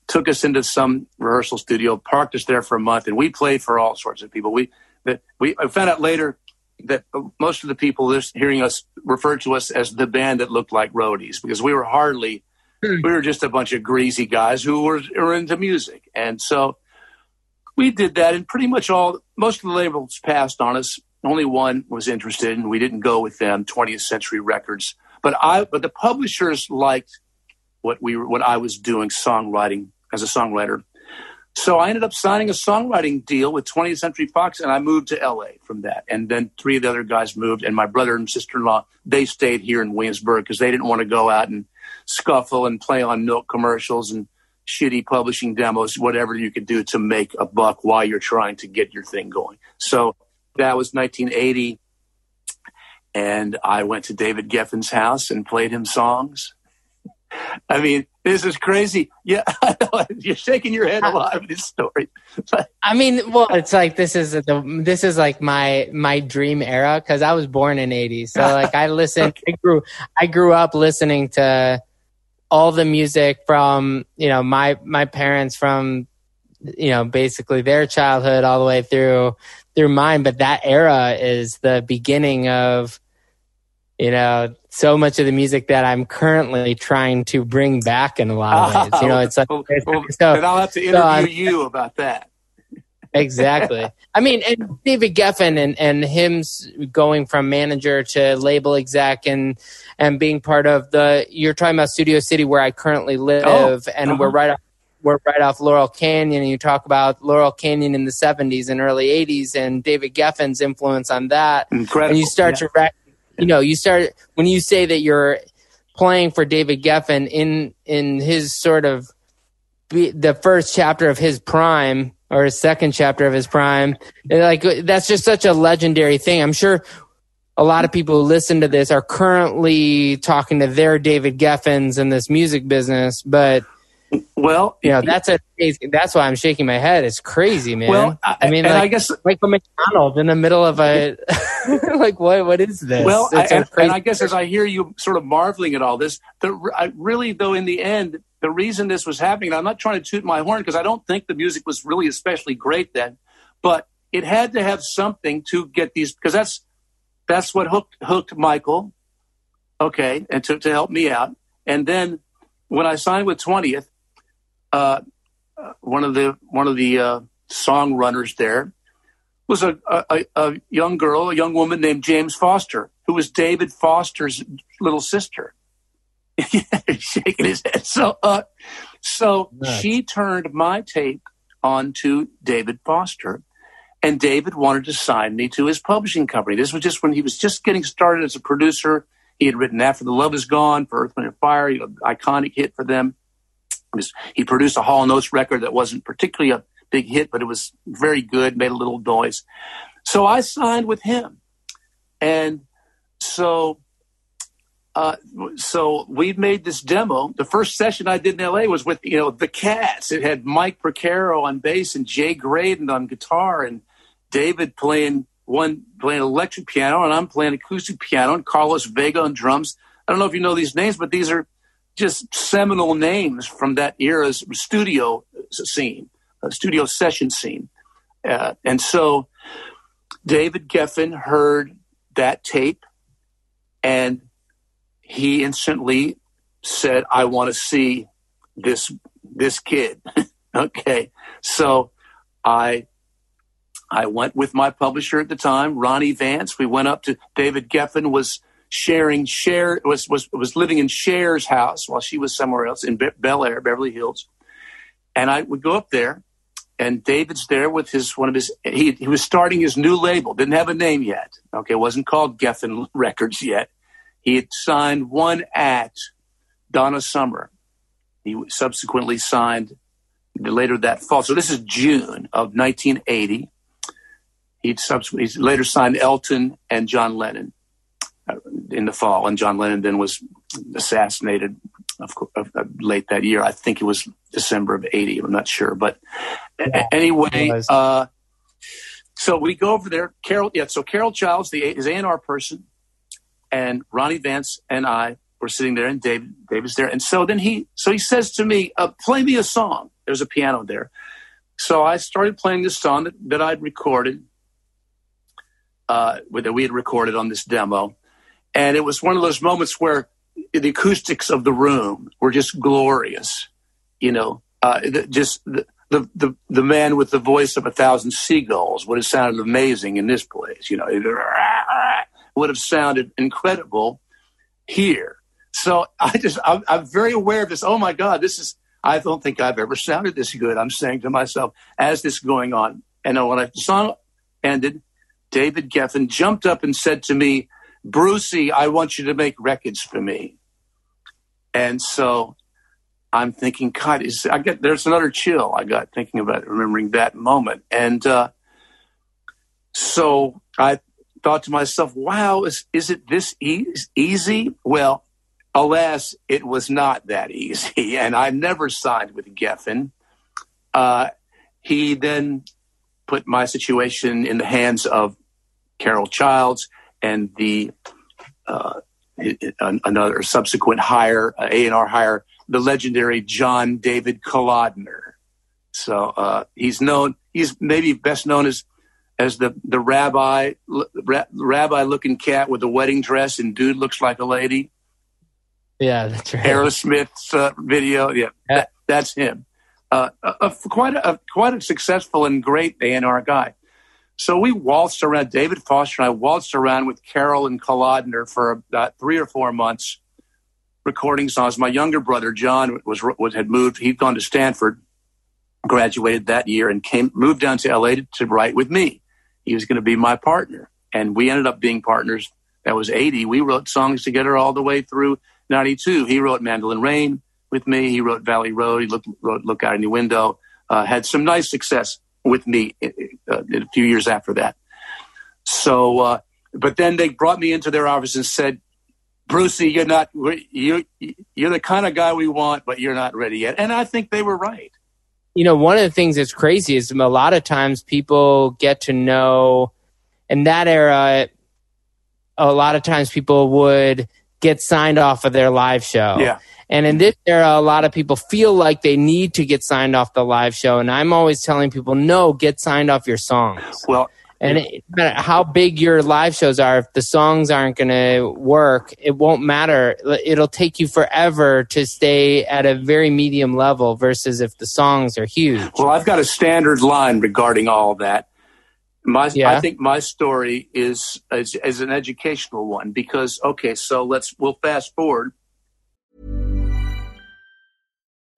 took us into some rehearsal studio, parked us there for a month, and we played for all sorts of people. We that we I found out later that most of the people hearing us referred to us as the band that looked like roadies because we were hardly hmm. we were just a bunch of greasy guys who were, were into music, and so we did that, and pretty much all most of the labels passed on us only one was interested, and we didn't go with them. 20th Century Records, but I but the publishers liked what we what I was doing songwriting as a songwriter. So I ended up signing a songwriting deal with 20th Century Fox, and I moved to LA from that. And then three of the other guys moved, and my brother and sister in law they stayed here in Williamsburg because they didn't want to go out and scuffle and play on milk commercials and shitty publishing demos, whatever you could do to make a buck while you're trying to get your thing going. So that was 1980. And I went to David Geffen's house and played him songs. I mean, this is crazy. Yeah, you're shaking your head a lot with this story. I mean, well, it's like this is the this is like my my dream era because I was born in '80s. So like I listened, okay. I grew I grew up listening to all the music from you know my my parents from you know basically their childhood all the way through through mine, but that era is the beginning of, you know, so much of the music that I'm currently trying to bring back in a lot of ways. You know, it's like, well, so, and I'll have to interview so you about that. exactly. I mean, and David Geffen and, and him going from manager to label exec and, and being part of the, you're talking about Studio City where I currently live oh, and uh-huh. we're right off we're right off Laurel Canyon, and you talk about Laurel Canyon in the 70s and early 80s, and David Geffen's influence on that. Incredible. And you start yeah. to, you know, you start when you say that you're playing for David Geffen in in his sort of the first chapter of his prime or his second chapter of his prime. Like that's just such a legendary thing. I'm sure a lot of people who listen to this are currently talking to their David Geffens in this music business, but well, you know, that's a that's why I'm shaking my head. It's crazy, man. Well, I, I mean, like, I guess Michael McDonald in the middle of a like what what is this? Well, I, and, and, I guess as I hear you sort of marveling at all this, the I, really though in the end, the reason this was happening, I'm not trying to toot my horn because I don't think the music was really especially great then, but it had to have something to get these because that's that's what hooked hooked Michael, okay, and to to help me out, and then when I signed with 20th uh, one of the one of the uh, song runners there was a, a, a young girl, a young woman named Jaymes Foster, who was David Foster's little sister. shaking his head. So, uh, so nice. she turned my tape onto David Foster, and David wanted to sign me to his publishing company. This was just when he was just getting started as a producer. He had written "After the Love Is Gone" for Earth, Wind and Fire, you know, iconic hit for them he produced a Hall & Oates record that wasn't particularly a big hit, but it was very good, made a little noise. So I signed with him, and so uh, so we made this demo. The first session I did in LA was with, you know, the Cats. It had Mike Porcaro on bass and Jay Graydon on guitar and David playing one playing electric piano and I'm playing acoustic piano and Carlos Vega on drums. I don't know if you know these names, but these are just seminal names from that era's studio scene, studio session scene. Uh, and so David Geffen heard that tape and he instantly said, I want to see this this kid. okay. So I I went with my publisher at the time, Ronnie Vance. We went up to David Geffen was sharing share was was was living in Cher's house while she was somewhere else in Be- Bel Air, Beverly Hills. And I would go up there and David's there with his one of his he he was starting his new label, didn't have a name yet. Okay, it wasn't called Geffen Records yet. He had signed one act, Donna Summer. He subsequently signed later that fall. So this is June of 1980. He'd subsequently he later signed Elton and John Lennon uh, in the fall, and John Lennon then was assassinated of, of, of late that year. I think it was December of '80. I'm not sure, but yeah, anyway. Uh, so we go over there. Carol, yeah. So Carol Childs, the his A&R person, and Ronnie Vance and I were sitting there, and Dave, David's there, and so then he so he says to me, uh, "Play me a song." There's a piano there, so I started playing this song that, that I'd recorded, uh, that we had recorded on this demo, and it was one of those moments where the acoustics of the room were just glorious, you know, uh, just the, the, the, the man with the voice of a thousand seagulls would have sounded amazing in this place, you know it would have sounded incredible here. So I just, I'm, I'm, very aware of this. Oh my God, this is, I don't think I've ever sounded this good. I'm saying to myself as this going on. And when the song ended, David Geffen jumped up and said to me, Brucey, I want you to make records for me. And so I'm thinking, God, is, I get, there's another chill I got thinking about remembering that moment. And, uh, so I thought to myself, wow, is, is it this e- easy? Well, alas, it was not that easy. And I never signed with Geffen. Uh, he then put my situation in the hands of Carol Childs and the uh, another subsequent hire, uh, A&R hire, the legendary John David Kalodner. So uh, he's known, he's maybe best known as as the the rabbi ra- rabbi looking cat with a wedding dress and dude looks like a lady. Yeah, that's right. Aerosmith's uh, video. Yeah, yeah. That, that's him. Uh, a, a, quite a, quite a successful and great A&R guy. So we waltzed around. David Foster and I waltzed around with Carol and Kalodner for about three or four months, recording songs. My younger brother John was, was had moved. He'd gone to Stanford, graduated that year, and came moved down to LA to, to write with me he was going to be my partner. And we ended up being partners. That was 80. We wrote songs together all the way through 92. He wrote Mandolin Rain with me. He wrote Valley Road. He looked, wrote Look Out the Window. Uh, had some nice success with me uh, a few years after that. So, uh, but then they brought me into their office and said, Brucey, you're not, you're, you're the kind of guy we want, but you're not ready yet. And I think they were right you know, one of the things that's crazy is a lot of times people get to know in that era, a lot of times people would get signed off of their live show. Yeah. And in this era, a lot of people feel like they need to get signed off the live show. And I'm always telling people, no, get signed off your songs. Well, and it, how big your live shows are, if the songs aren't going to work, it won't matter. It'll take you forever to stay at a very medium level versus if the songs are huge. Well, I've got a standard line regarding all that. My, yeah. I think my story is, is is an educational one because okay, so let's we'll fast forward.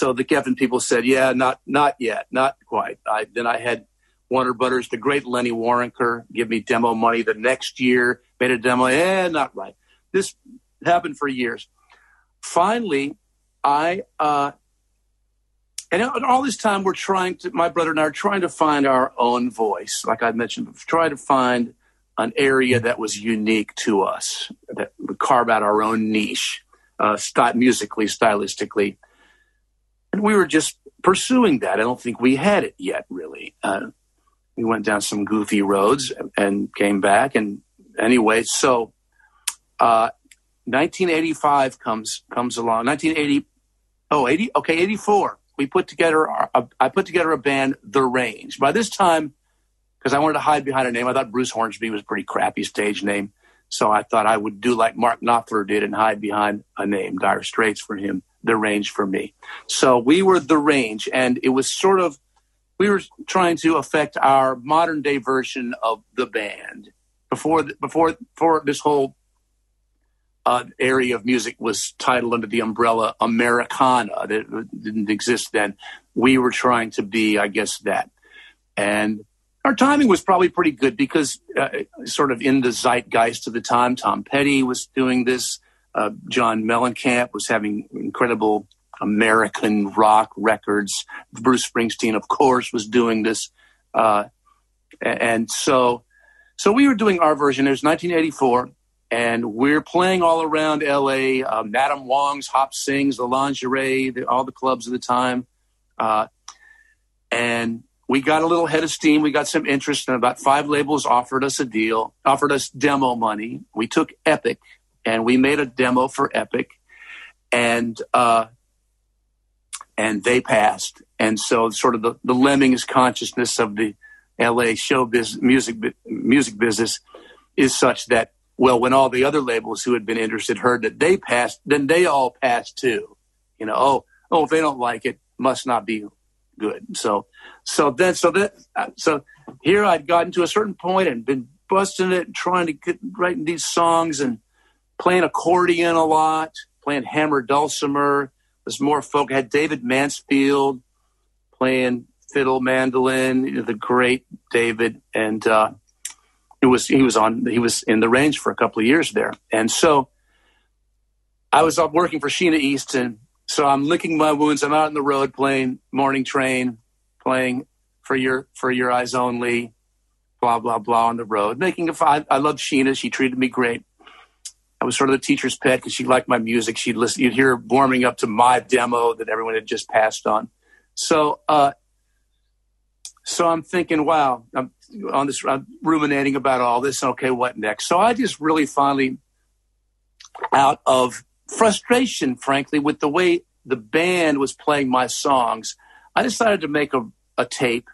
So the Geffen people said, "Yeah, not not yet, not quite." I, then I had Warner Brothers, the great Lenny Waronker, give me demo money the next year. Made a demo, eh, not right. This happened for years. Finally, I uh, and all this time we're trying to. My brother and I are trying to find our own voice, like I mentioned, try to find an area that was unique to us, that would carve out our own niche, uh, st- musically, stylistically and we were just pursuing that. I don't think we had it yet, really. Uh, we went down some goofy roads and came back. And anyway, so uh, 1985 comes comes along. 1980, oh, 80, okay, 84. We put together. Our, uh, I put together a band, The Range. By this time, because I wanted to hide behind a name, I thought Bruce Hornsby was a pretty crappy stage name. So I thought I would do like Mark Knopfler did and hide behind a name, Dire Straits for him the range for me. So we were the range, and it was sort of we were trying to affect our modern day version of the band before before before this whole uh, area of music was titled under the umbrella Americana that didn't exist then. We were trying to be, I guess, that, and our timing was probably pretty good because uh, sort of in the zeitgeist of the time, Tom Petty was doing this. Uh, John Mellencamp was having incredible American rock records. Bruce Springsteen, of course, was doing this. Uh, and so, so we were doing our version. It was 1984, and we're playing all around LA. Uh, Madame Wong's Hop Sings, the Lingerie, the, all the clubs of the time. Uh, and we got a little head of steam. We got some interest, and about five labels offered us a deal, offered us demo money. We took Epic, and we made a demo for Epic, and uh, and they passed. And so, sort of the, the lemmings consciousness of the L.A. show business, music music business is such that well, when all the other labels who had been interested heard that they passed, then they all passed too. You know, oh, oh, if they don't like it, must not be good. So, so then, so that, so here I'd gotten to a certain point and been busting it, and trying to get writing these songs and playing accordion a lot, playing hammer dulcimer. Was more folk. had David Mansfield playing fiddle, mandolin. You know, the great David, and uh, it was he was on he was in the range for a couple of years there, and so I was up working for Sheena Easton. So I'm licking my wounds. I'm out on the road playing Morning Train, playing for your for your eyes only, blah blah blah on the road. Making a I, I loved Sheena. She treated me great. I was sort of the teacher's pet because she liked my music. She'd listen, you'd hear warming up to my demo that everyone had just passed on. So, uh, so I'm thinking, wow, I'm on this, I'm ruminating about all this. Okay, what next? So I just really finally, out of frustration, frankly, with the way the band was playing my songs, I decided to make a, a tape.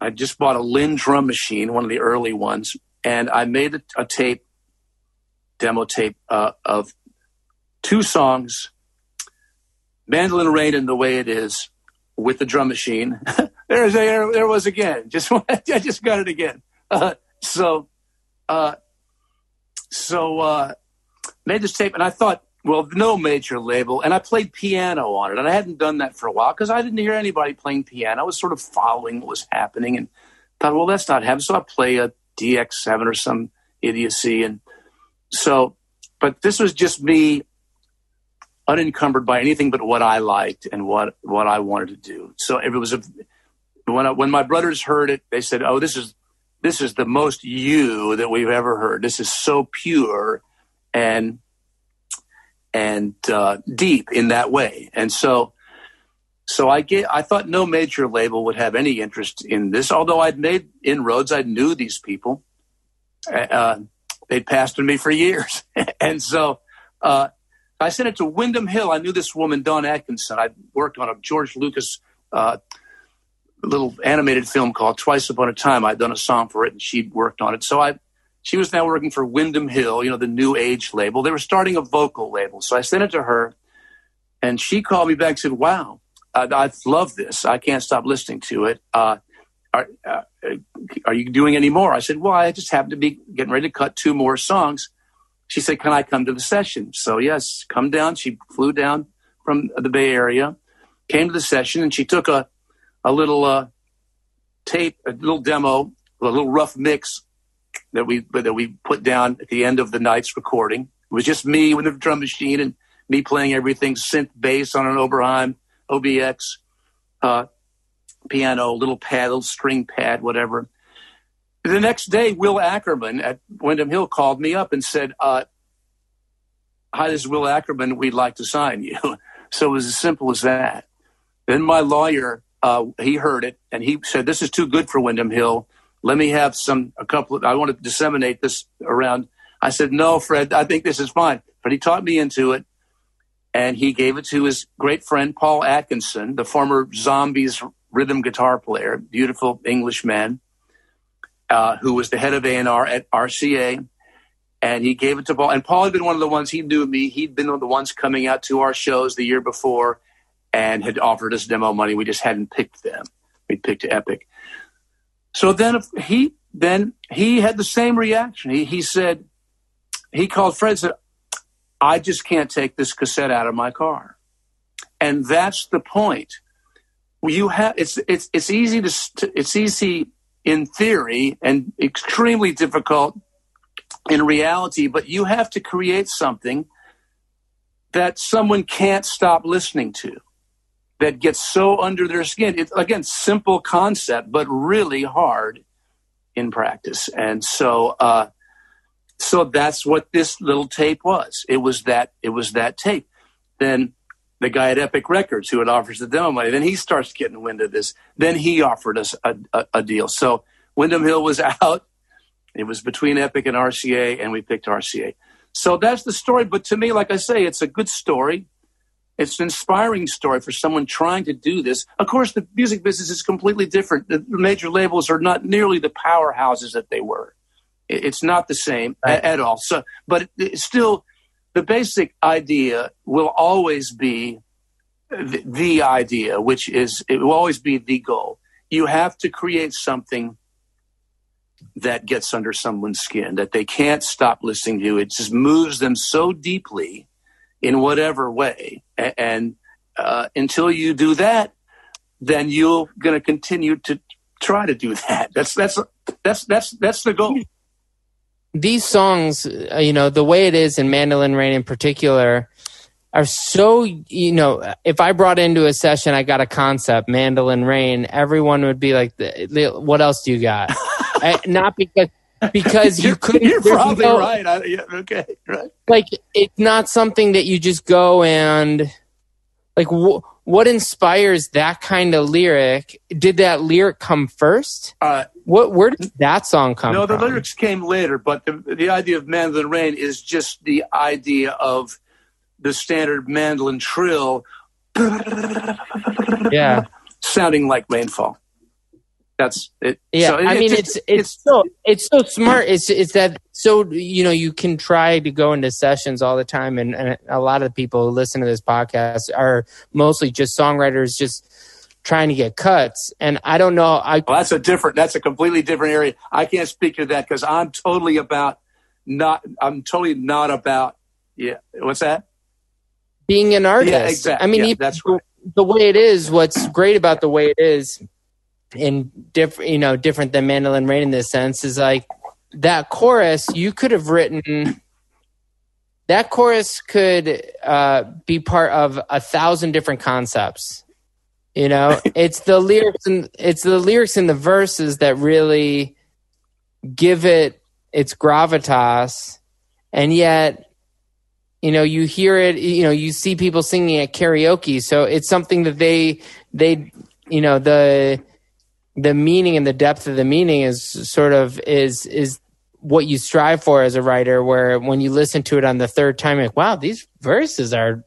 I just bought a Linn drum machine, one of the early ones, and I made a, a tape demo tape uh, of two songs, Mandolin Rain and The Way It Is, with the drum machine. There's there, there was again. Just I just got it again. Uh, so, uh, so uh, made this tape, and I thought, well, no major label, and I played piano on it, and I hadn't done that for a while because I didn't hear anybody playing piano. I was sort of following what was happening, and thought, well, that's not happening. So I play a DX7 or some idiocy, and so, but this was just me unencumbered by anything but what I liked and what, what I wanted to do. So it was a, when, I, when my brothers heard it, they said, Oh, this is, this is the most you that we've ever heard. This is so pure. And, and uh, deep in that way. And so, so I get, I thought no major label would have any interest in this, although I'd made inroads. I knew these people. Uh, they'd passed on me for years. and so, uh, I sent it to Windham Hill. I knew this woman, Dawn Atkinson. I worked on a George Lucas uh, little animated film called Twice Upon a Time. I'd done a song for it, and she'd worked on it. So I, she was now working for Windham Hill, you know, the New Age label. They were starting a vocal label, so I sent it to her, and she called me back and said, "Wow, I, I love this. I can't stop listening to it. Uh, are, uh, are you doing any more?" I said, "Well, I just happened to be getting ready to cut two more songs." She said, "Can I come to the session?" So yes, come down. She flew down from the Bay Area, came to the session, and she took a a little uh, tape, a little demo, a little rough mix that we that we put down at the end of the night's recording. It was just me with the drum machine and me playing everything synth bass on an Oberheim OBX uh, piano, little pad, little string pad, whatever. The next day, Will Ackerman at Windham Hill called me up and said, uh, "Hi, this is Will Ackerman. We'd like to sign you." so it was as simple as that. Then my lawyer uh, he heard it and he said, "This is too good for Windham Hill. Let me have some a couple. Of, I want to disseminate this around." I said, "No, Fred. I think this is fine." But he talked me into it, and he gave it to his great friend Paul Atkinson, the former Zombies rhythm guitar player, beautiful English man, uh, who was the head of A&R at RCA. And he gave it to Paul. And Paul had been one of the ones, he knew me. He'd been one of the ones coming out to our shows the year before and had offered us demo money. We just hadn't picked them. We picked Epic. So then he then he had the same reaction. He he said he called Fred said, I just can't take this cassette out of my car. And that's the point. You have it's it's it's easy to it's easy in theory and extremely difficult in reality, but you have to create something that someone can't stop listening to that gets so under their skin. It's again simple concept, but really hard in practice. And so, uh, so that's what this little tape was. It was that. It was that tape. Then the guy at Epic Records who had offers the demo money. Then he starts getting wind of this. Then he offered us a, a, a deal. So Windham Hill was out. It was between Epic and RCA, and we picked RCA. So that's the story. But to me, like I say, it's a good story. It's an inspiring story for someone trying to do this. Of course, the music business is completely different. The major labels are not nearly the powerhouses that they were. It's not the same right. at all. So, but still, the basic idea will always be the, the idea, which is it will always be the goal. You have to create something that gets under someone's skin that they can't stop listening to. It just moves them so deeply in whatever way. And uh, until you do that, then you're going to continue to try to do that. That's that's that's that's that's the goal. These songs, uh, you know, the way it is in Mandolin Rain in particular, are so you know. If I brought into a session, I got a concept, Mandolin Rain. Everyone would be like, "What else do you got?" I, not because because you couldn't. You're probably no, right. I, yeah, okay, right. Like it's not something that you just go and like. Wh- what inspires that kind of lyric? Did that lyric come first? Uh, what where did that song come? From? No, the from? lyrics came later, but the the idea of Mandolin Rain is just the idea of the standard mandolin trill. Yeah, sounding like rainfall that's it. Yeah, so it, I mean, it's, it's, it's so it's so smart. It's it's that so you know you can try to go into sessions all the time, and, and a lot of the people who listen to this podcast are mostly just songwriters, just trying to get cuts. And I don't know. I well, that's a different. That's a completely different area. I can't speak to that because I'm totally about not. I'm totally not about. Yeah, what's that? Being an artist. Yeah, exactly. I mean, yeah, that's right. the way it is. What's great about the way it is in different, you know, different than Mandolin Rain in this sense is like that chorus you could have written. That chorus could uh, be part of a thousand different concepts. You know, it's the lyrics and it's the lyrics in the verses that really give it its gravitas, and yet you know you hear it you know you see people singing at karaoke. So it's something that they they you know the the meaning and the depth of the meaning is sort of is is what you strive for as a writer where when you listen to it on the third time like wow these verses are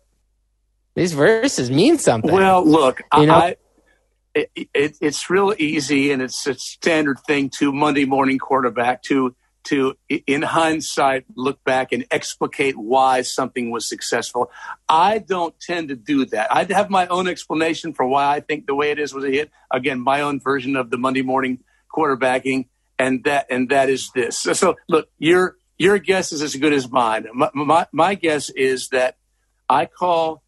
these verses mean something well look you know I, it, it, it's real easy and it's a standard thing to monday morning quarterback to to, in hindsight, look back and explicate why something was successful. I don't tend to do that. I have my own explanation for why I think the way it is was a hit. Again, my own version of the Monday morning quarterbacking, and that and that is this. So, so look, your your guess is as good as mine. My, my, my guess is that I call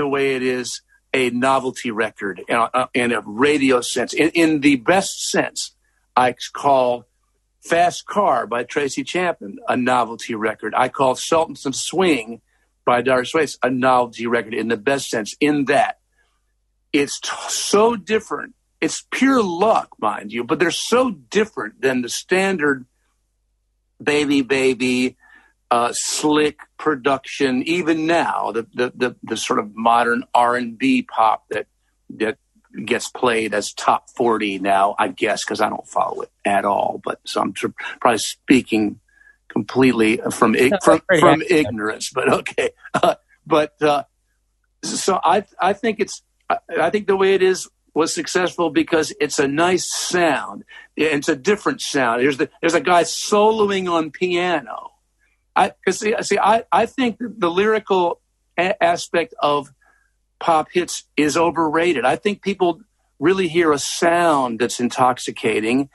the way it is a novelty record in a, in a radio sense, in, in the best sense. I call Fast Car by Tracy Chapman, a novelty record. I call Sultans of Swing by Dire Straits a novelty record in the best sense, in that it's t- so different. It's pure luck, mind you, but they're so different than the standard baby, baby, uh, slick production. Even now, the, the the the sort of modern R and B pop that that gets played as top 40 now, I guess, because I don't follow it at all. But so I'm probably speaking completely from from, from ignorance. But okay, uh, but uh, so I I think it's I think the way it is was successful because it's a nice sound. It's a different sound. There's the there's a guy soloing on piano. I because see, see I I think the lyrical a- aspect of pop hits is overrated. I think people really hear a sound that's intoxicating.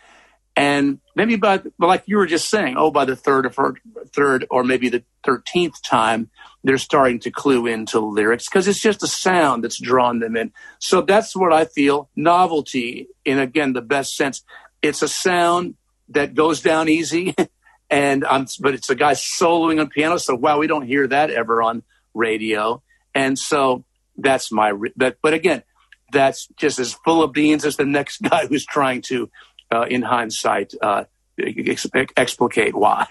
And maybe by, like you were just saying, oh, by the third or third or maybe the 13th time, they're starting to clue into lyrics because it's just a sound that's drawn them in. So that's what I feel novelty in, again, the best sense. It's a sound that goes down easy. and I'm, but it's a guy soloing on piano. So, wow, we don't hear that ever on radio. And so that's my but but again that's just as full of beans as the next guy who's trying to uh, in hindsight uh, ex- explicate why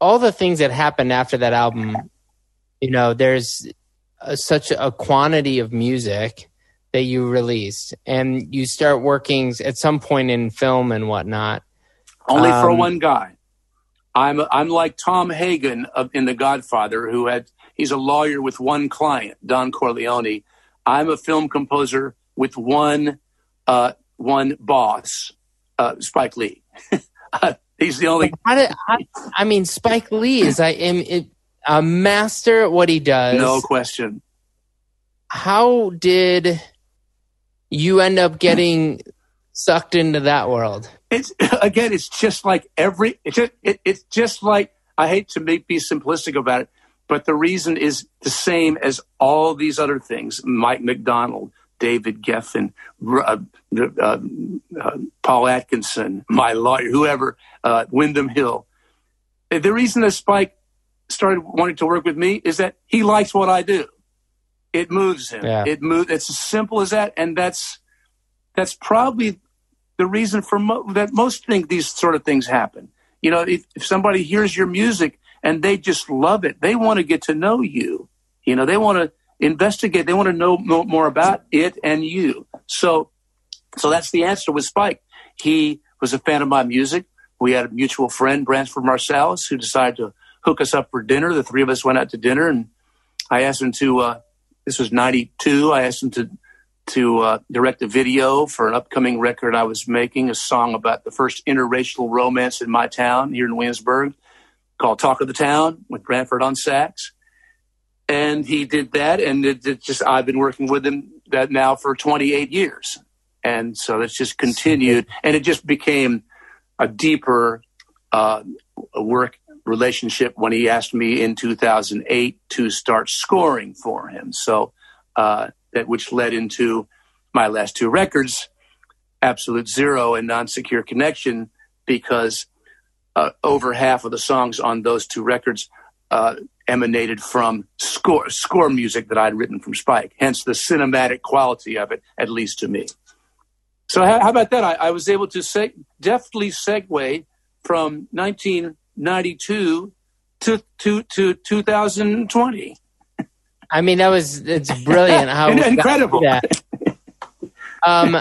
all the things that happened after that album you know there's a, such a quantity of music that you released and you start working at some point in film and whatnot only um, for one guy i'm i'm like tom hagen of, in the godfather who had He's a lawyer with one client, Don Corleone. I'm a film composer with one uh, one boss, uh, Spike Lee. He's the only. Did, I, I, mean, Spike Lee is I am a master at what he does. No question. How did you end up getting sucked into that world? It's again, it's just like every. It's just, it, it's just like I hate to make, be simplistic about it. But the reason is the same as all these other things Mike McDonald, David Geffen, uh, uh, uh, Paul Atkinson, my lawyer, whoever, uh, Windham Hill. The reason that Spike started wanting to work with me is that he likes what I do. It moves him. Yeah. It moves. It's as simple as that, and that's that's probably the reason for mo- that most think these sort of things happen. You know, if, if somebody hears your music and they just love it. They want to get to know you. You know, they want to investigate. They want to know more about it and you. So, so that's the answer with Spike. He was a fan of my music. We had a mutual friend, Branford Marsalis, who decided to hook us up for dinner. The three of us went out to dinner, and I asked him to. Uh, this was '92. I asked him to to uh, direct a video for an upcoming record I was making, a song about the first interracial romance in my town here in Williamsburg called Talk of the Town with Branford on sax. And he did that. And it, it just, I've been working with him that now for 28 years. And so it's just continued and it just became a deeper uh, work relationship when he asked me in 2008 to start scoring for him. So uh, that which led into my last two records, Absolute Zero and Non Secure Connection, because uh, over half of the songs on those two records uh, emanated from score score music that I'd written from Spike. Hence the cinematic quality of it, at least to me. So how, how about that? I, I, was able to say, deftly segue from 1992 to to to 2020. I mean, that was it's brilliant. How incredible. That. Um,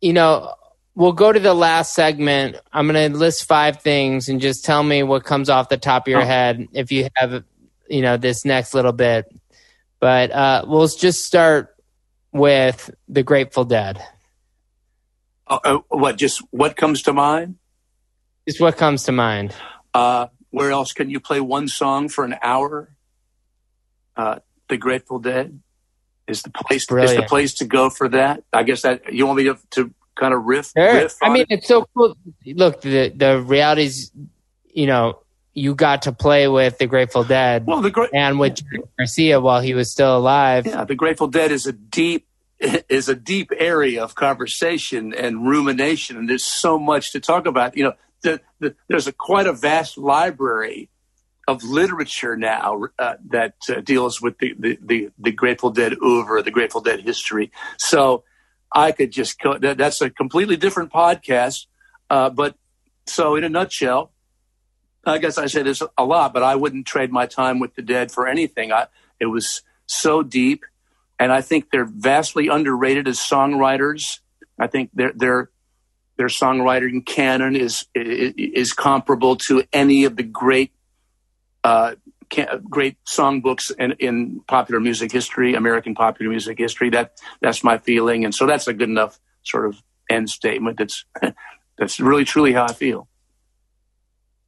you know, we'll go to the last segment. I'm going to list five things and just tell me what comes off the top of your oh. head if you have, you know, this next little bit. But uh, we'll just start with the Grateful Dead. Uh, uh, what? Just what comes to mind? Just what comes to mind. Uh, where else can you play one song for an hour? Uh, the Grateful Dead is the place. Brilliant. Is the place to go for that? I guess that you want me to, to kind of riff. Sure. riff I mean, it? it's so cool. Look, the the reality is, you know, you got to play with the Grateful Dead. Well, the Gra- and with Garcia while he was still alive. Yeah, the Grateful Dead is a deep is a deep area of conversation and rumination, and there's so much to talk about. You know, the, the, there's a quite a vast library of literature now uh, that uh, deals with the, the, the, the, Grateful Dead oeuvre, the Grateful Dead history. So I could just go, that, that's a completely different podcast. Uh, but so in a nutshell, I guess I say this a lot, but I wouldn't trade my time with the Dead for anything. I, it was so deep, and I think they're vastly underrated as songwriters. I think their their their songwriting canon is, is is comparable to any of the great uh, great songbooks in, in popular music history, American popular music history. That that's my feeling, and so that's a good enough sort of end statement. That's that's really truly how I feel.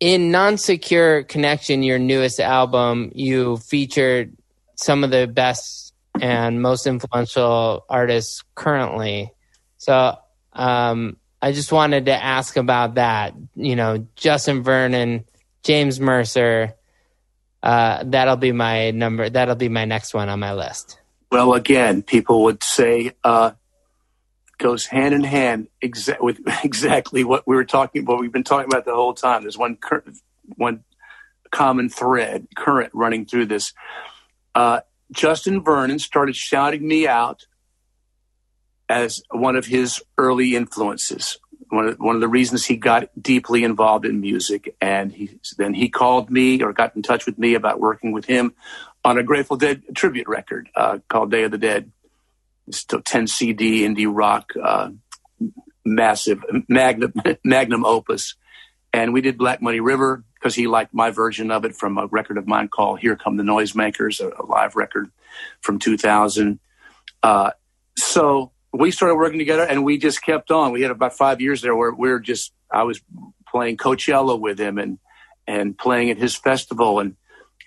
In Non-Secure Connection, your newest album, you featured some of the best and most influential artists currently. So um, I just wanted to ask about that. You know, Justin Vernon, James Mercer, uh, that'll be my number. That'll be my next one on my list. Well, again, people would say uh, goes hand in hand exa- with exactly what we were talking. What we've been talking about the whole time. There's one cur- one common thread, current running through this. Uh, Justin Vernon started shouting me out as one of his early influences one of, one of the reasons he got deeply involved in music. And he, then he called me or got in touch with me about working with him on a Grateful Dead tribute record uh, called Day of the Dead. It's a 10 CD indie rock, uh, massive magnum, magnum opus. And we did Black Muddy River because he liked my version of it from a record of mine called Here Come the Noisemakers, a, a live record from 2000. Uh, so we started working together and we just kept on. We had about five years there where we were just, I was playing Coachella with him and, and playing at his festival. And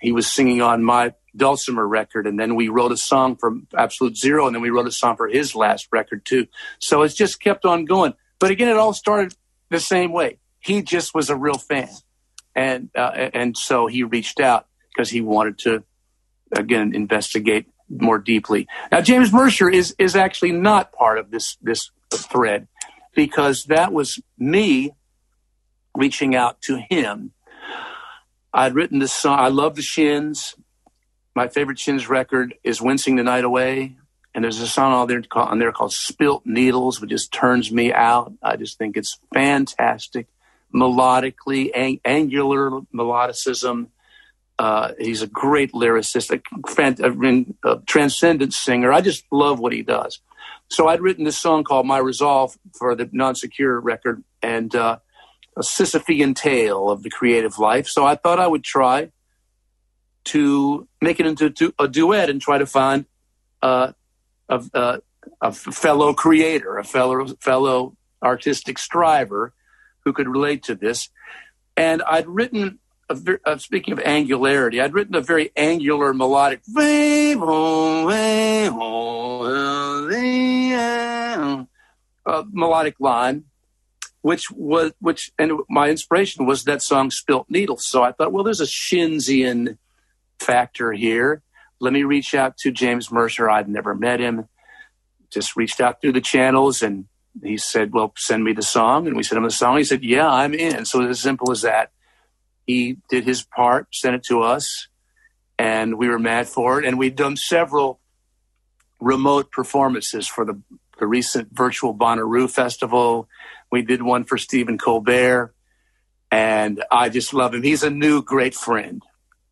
he was singing on my Dulcimer record. And then we wrote a song for Absolute Zero. And then we wrote a song for his last record too. So it's just kept on going. But again, it all started the same way. He just was a real fan. And, uh, and so he reached out because he wanted to, again, investigate more deeply. Now, James Mercer is is actually not part of this this thread because that was me reaching out to him. I'd written this song. I love the Shins. My favorite Shins record is "Wincing the Night Away," and there's a song on there, called, on there called "Spilt Needles," which just turns me out. I just think it's fantastic, melodically, ang- angular melodicism uh, he's a great lyricist, a, a, a, transcendent singer. I just love what he does. So I'd written this song called "My Resolve" for the non-secure record, and uh, a Sisyphean tale of the creative life. So I thought I would try to make it into a duet and try to find uh, a, a, a fellow creator, a fellow fellow artistic striver who could relate to this. And I'd written a, uh, speaking of angularity, I'd written a very angular melodic uh, melodic line, which was which, and my inspiration was that song "Spilt Needles." So I thought, well, there's a Shinsian factor here. Let me reach out to James Mercer. I'd never met him. Just reached out through the channels, and he said, "Well, send me the song." And we sent him the song. He said, "Yeah, I'm in." So it's as simple as that he did his part, sent it to us, and we were mad for it. And we'd done several remote performances for the, the recent virtual Bonnaroo festival. We did one for Stephen Colbert. and I just love him. He's a new great friend.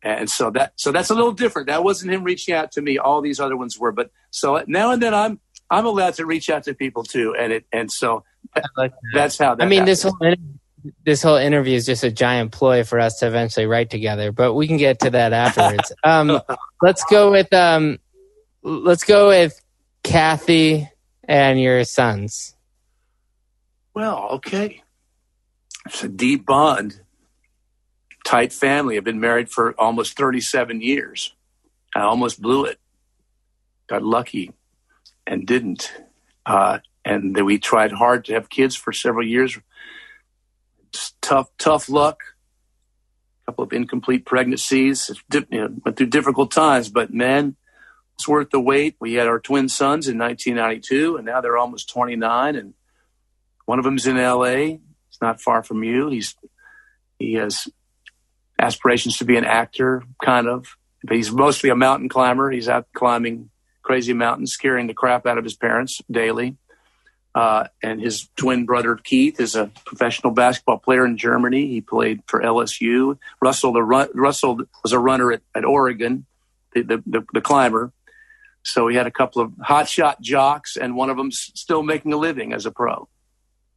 And so that so that's a little different. That wasn't him reaching out to me. All these other ones were. But so now and then I'm I'm allowed to reach out to people too. And it and so like that. that's how. That I mean, happens. this whole this whole interview is just a giant ploy for us to eventually write together. But we can get to that afterwards. um, let's go with um, let's go with Kathy and your sons. Well, okay. It's a deep bond, tight family. I've been married for almost 37 years. I almost blew it. Got lucky and didn't. Uh, and then we tried hard to have kids for several years. Tough, tough luck. A couple of incomplete pregnancies. You know, went through difficult times, but man, it's worth the wait. We had our twin sons in 1992, and now they're almost 29, and one of them's in LA. It's not far from you. He's he has aspirations to be an actor, kind of, but he's mostly a mountain climber. He's out climbing crazy mountains, scaring the crap out of his parents daily. Uh, and his twin brother Keith is a professional basketball player in Germany. He played for LSU. Russell, the run, Russell was a runner at, at Oregon, the, the, the, the climber. So he had a couple of hotshot jocks, and one of them's still making a living as a pro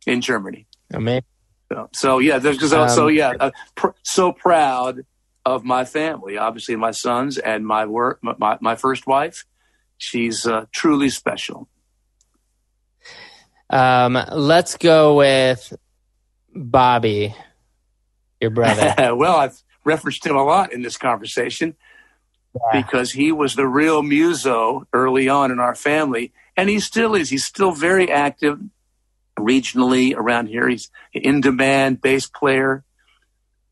in Germany. Amazing. So, so yeah, there's um, so yeah, uh, pr- so proud of my family. Obviously, my sons and my work, my, my first wife. She's uh, truly special. Um, let's go with Bobby, your brother. well, I've referenced him a lot in this conversation yeah. because he was the real muso early on in our family, and he still is. He's still very active regionally around here. He's in demand bass player.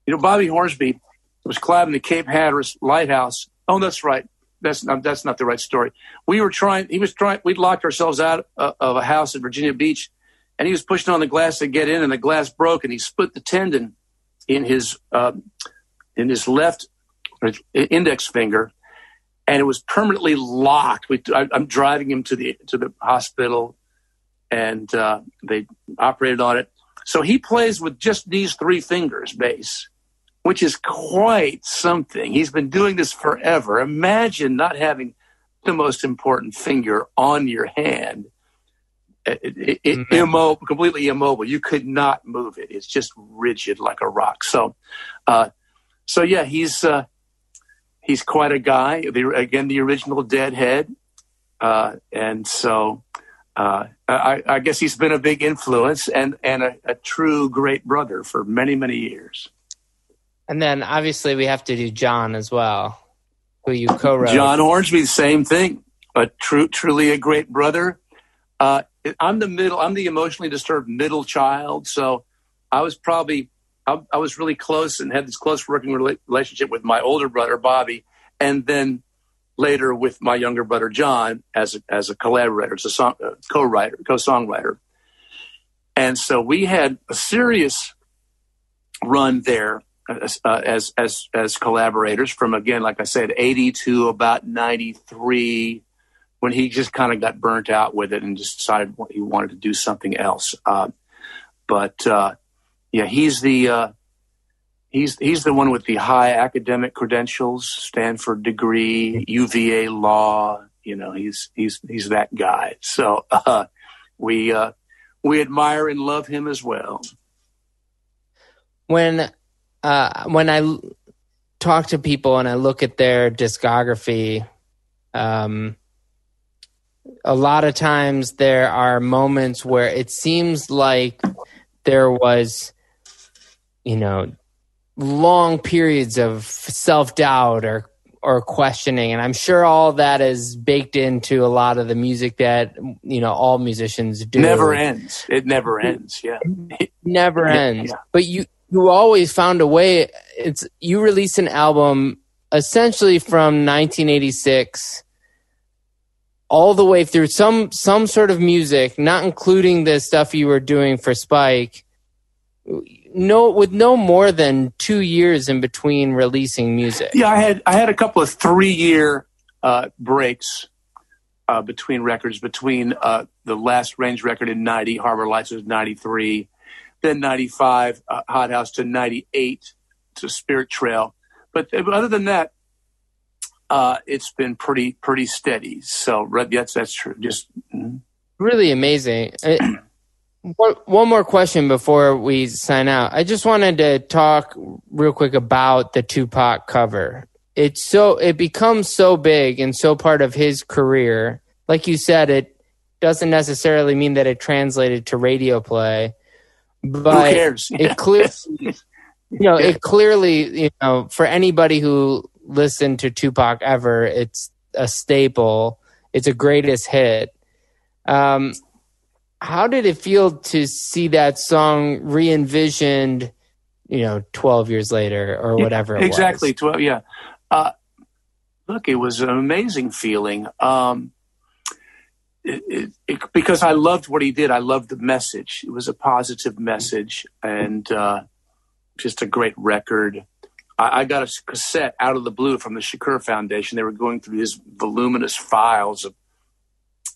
You know, Bobby Hornsby was climbing the Cape Hatteras lighthouse. Oh, that's right. That's not, that's not the right story. We were trying. He was trying. We'd locked ourselves out uh, of a house in Virginia Beach, and he was pushing on the glass to get in, and the glass broke, and he split the tendon in his uh, in his left index finger, and it was permanently locked. We, I, am driving him to the to the hospital, and uh, they operated on it. So he plays with just these three fingers bass, which is quite something. He's been doing this forever. Imagine not having the most important finger on your hand. It, it, it, mm-hmm. immobile, completely immobile. You could not move it. It's just rigid like a rock. So, uh, so yeah, he's uh, he's quite a guy. The, again, the original Deadhead, uh, and so uh, I, I, guess he's been a big influence and and a, a, true great brother for many many years. And then obviously we have to do John as well, who you co-wrote. John Hornsby, same thing. A true, truly a great brother. Uh, I'm the middle. I'm the emotionally disturbed middle child, so I was probably I, I was really close and had this close working relationship with my older brother Bobby, and then later with my younger brother John as a, as a collaborator, as a song, uh, co-writer, co-songwriter. And so we had a serious run there uh, as, as, as collaborators from again, like I said, 80 to about 93 when he just kind of got burnt out with it and just decided he wanted to do something else. Uh, but, uh, yeah, he's the, uh, he's he's the one with the high academic credentials, Stanford degree, UVA law. You know, he's he's he's that guy. So uh, we uh, we admire and love him as well. When uh, when I talk to people and I look at their discography, um, a lot of times there are moments where it seems like there was, you know, long periods of self doubt or or questioning. And i'm sure all that is baked into a lot of the music that you know all musicians do. Never ends. It never ends. Yeah. It never ends. Yeah. but you you always found a way it's you released an album essentially from 1986 all the way through some some sort of music not including the stuff you were doing for spike no with no more than two years in between releasing music. Yeah, I had I had a couple of three year uh, breaks uh, between records. Between uh, the last Range record in '90, Harbor Lights was '93. Then 95 uh, Hot House to 98 to Spirit Trail. But other than that, uh, it's been pretty pretty steady. So yes, that's true. Just mm-hmm. really amazing. one more question before we sign out. I just wanted to talk real quick about the Tupac cover. It's so it becomes so big and so part of his career. Like you said, it doesn't necessarily mean that it translated to radio play, but it clearly, you know, it clearly, you know, for anybody who listened to Tupac ever, it's a staple. It's a greatest hit. Um, how did it feel to see that song re-envisioned? You know, twelve years later or whatever. Exactly, was? twelve. Yeah. Uh, look, it was an amazing feeling. Um, it, it, because I loved what he did. I loved the message. It was a positive message and uh, just a great record. I, I, got a cassette out of the blue from the Shakur Foundation. They were going through his voluminous files of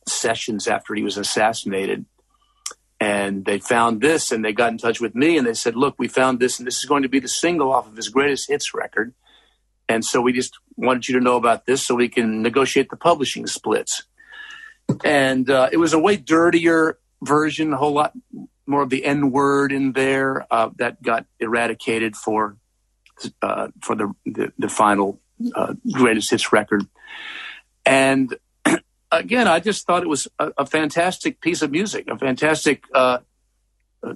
sessions after he was assassinated. And they found this and they got in touch with me and they said, Look, we found this and this is going to be the single off of his greatest hits record. And so we just wanted you to know about this so we can negotiate the publishing splits and uh, it was a way dirtier version, a whole lot more of the N word in there uh, that got eradicated for uh, for the, the, the final uh, greatest hits record. And again, I just thought it was a, a fantastic piece of music, a fantastic uh, uh,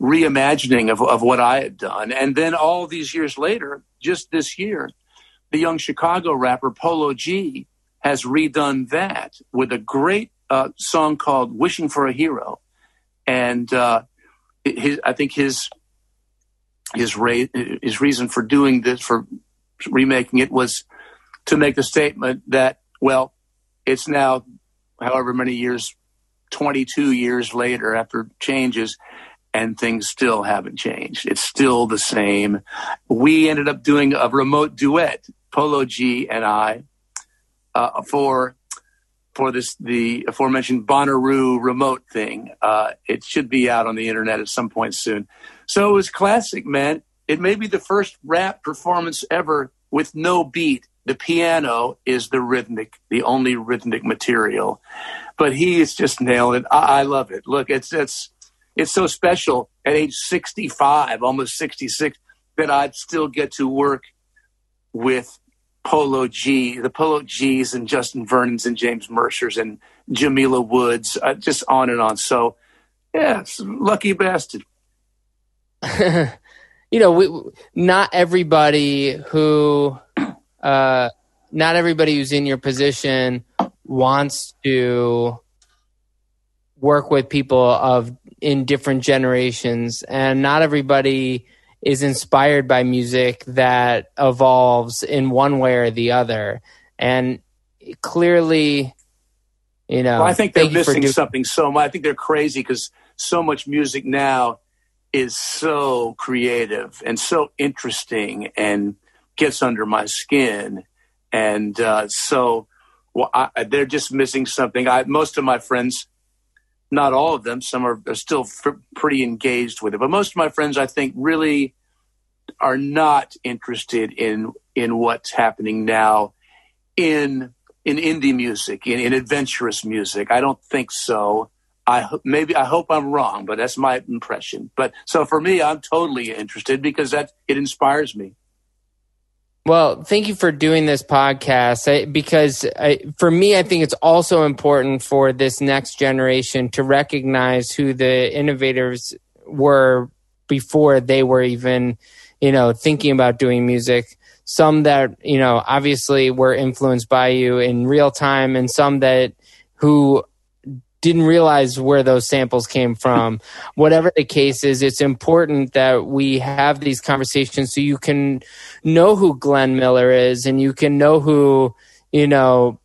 reimagining of, of what I had done. And then all these years later, just this year, the young Chicago rapper Polo G has redone that with a great uh, song called "Wishing for a Hero," and uh, his, I think his his his reason for doing this for remaking it was to make the statement that well, it's now however many years, twenty two years later after changes. And things still haven't changed. It's still the same. We ended up doing a remote duet, Polo G and I, uh, for for this the aforementioned Bonnaroo remote thing. Uh, it should be out on the internet at some point soon. So it was classic, man. It may be the first rap performance ever with no beat. The piano is the rhythmic, the only rhythmic material, but he is just nailing it. I, I love it. Look, it's it's it's so special at age 65, almost 66, that I'd still get to work with Polo G, the Polo G's and Justin Vernon's and James Mercer's and Jamila Woods, uh, just on and on. So, yeah, lucky bastard. you know, we, not everybody who, uh, not everybody who's in your position wants to work with people of in different generations, and not everybody is inspired by music that evolves in one way or the other. And clearly, you know, well, I think they're missing something so much. I think they're crazy because so much music now is so creative and so interesting and gets under my skin. And uh, so well, I, they're just missing something. I, most of my friends not all of them. Some are, are still f- pretty engaged with it, but most of my friends, I think, really are not interested in in what's happening now in in indie music, in, in adventurous music. I don't think so. I maybe I hope I'm wrong, but that's my impression. But so for me, I'm totally interested because that it inspires me. Well, thank you for doing this podcast I, because I, for me, I think it's also important for this next generation to recognize who the innovators were before they were even, you know, thinking about doing music. Some that, you know, obviously were influenced by you in real time and some that who didn't realize where those samples came from. Whatever the case is, it's important that we have these conversations so you can know who Glenn Miller is and you can know who, you know,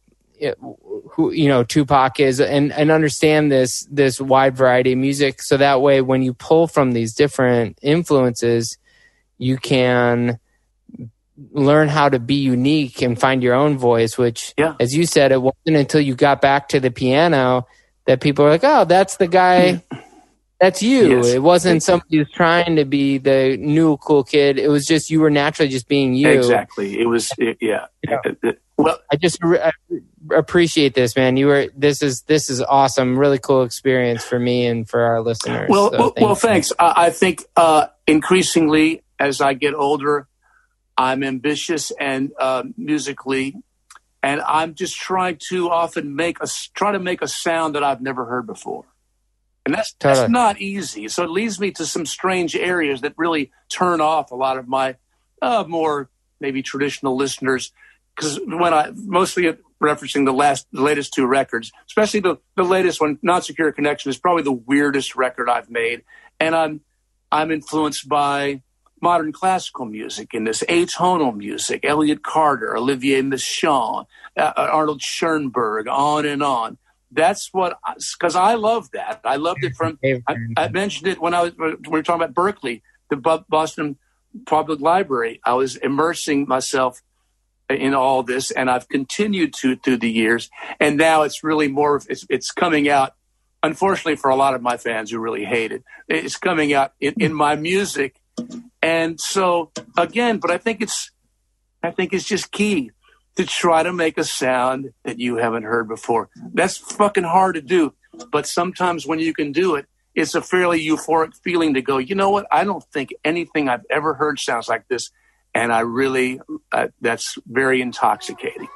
who you know Tupac is and and understand this this wide variety of music so that way when you pull from these different influences you can learn how to be unique and find your own voice which yeah. as you said it wasn't until you got back to the piano that people are like, oh, that's the guy. That's you. Yes. It wasn't somebody who's trying to be the new cool kid. It was just you were naturally just being you. Exactly. It was. It, yeah. Well, I just re- I appreciate this, man. You were this is this is awesome. Really cool experience for me and for our listeners. well, So well, thank well thanks. I, I think uh, increasingly as I get older, I'm ambitious and uh, musically, and I'm just trying to often make a try to make a sound that I've never heard before, and that's that's Totally. not easy. So it leads me to some strange areas that really turn off a lot of my uh, more maybe traditional listeners. Because when I mostly referencing the last, the latest two records, especially the the latest one, "Not Secure Connection," is probably the weirdest record I've made, and I'm I'm influenced by modern classical music in this atonal music, Elliott Carter, Olivier Messiaen, uh, Arnold Schoenberg, on and on. That's what, because I love that. I loved it from. I, I mentioned it when I was when we were talking about Berklee, the Bo- Boston Public Library. I was immersing myself in all this, and I've continued to through the years. And now it's really more. It's it's coming out. Unfortunately, for a lot of my fans who really hate it, it's coming out in, in my music. And so again, but I think it's I think it's just key to try to make a sound that you haven't heard before. That's fucking hard to do, but sometimes when you can do it, it's a fairly euphoric feeling to go, you know what? I don't think anything I've ever heard sounds like this. And I really, uh, that's very intoxicating.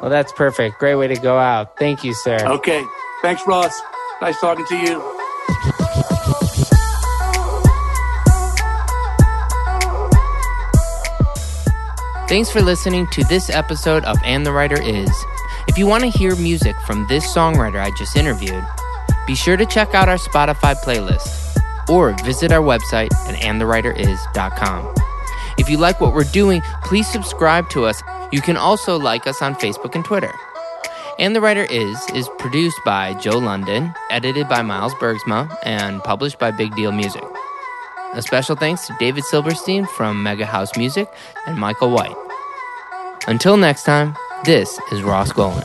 Well, that's perfect. Great way to go out. Thank you, sir. Okay. Thanks, Ross. Nice talking to you. Thanks for listening to this episode of And the Writer Is. If you want to hear music from this songwriter I just interviewed, be sure to check out our Spotify playlist or visit our website at andthewriteris.com. If you like what we're doing, please subscribe to us. You can also like us on Facebook and Twitter. And the Writer Is is produced by Joe London, edited by Miles Bergsma, and published by Big Deal Music. A special thanks to David Silverstein from Mega House Music and Michael White. Until next time, this is Ross Golan.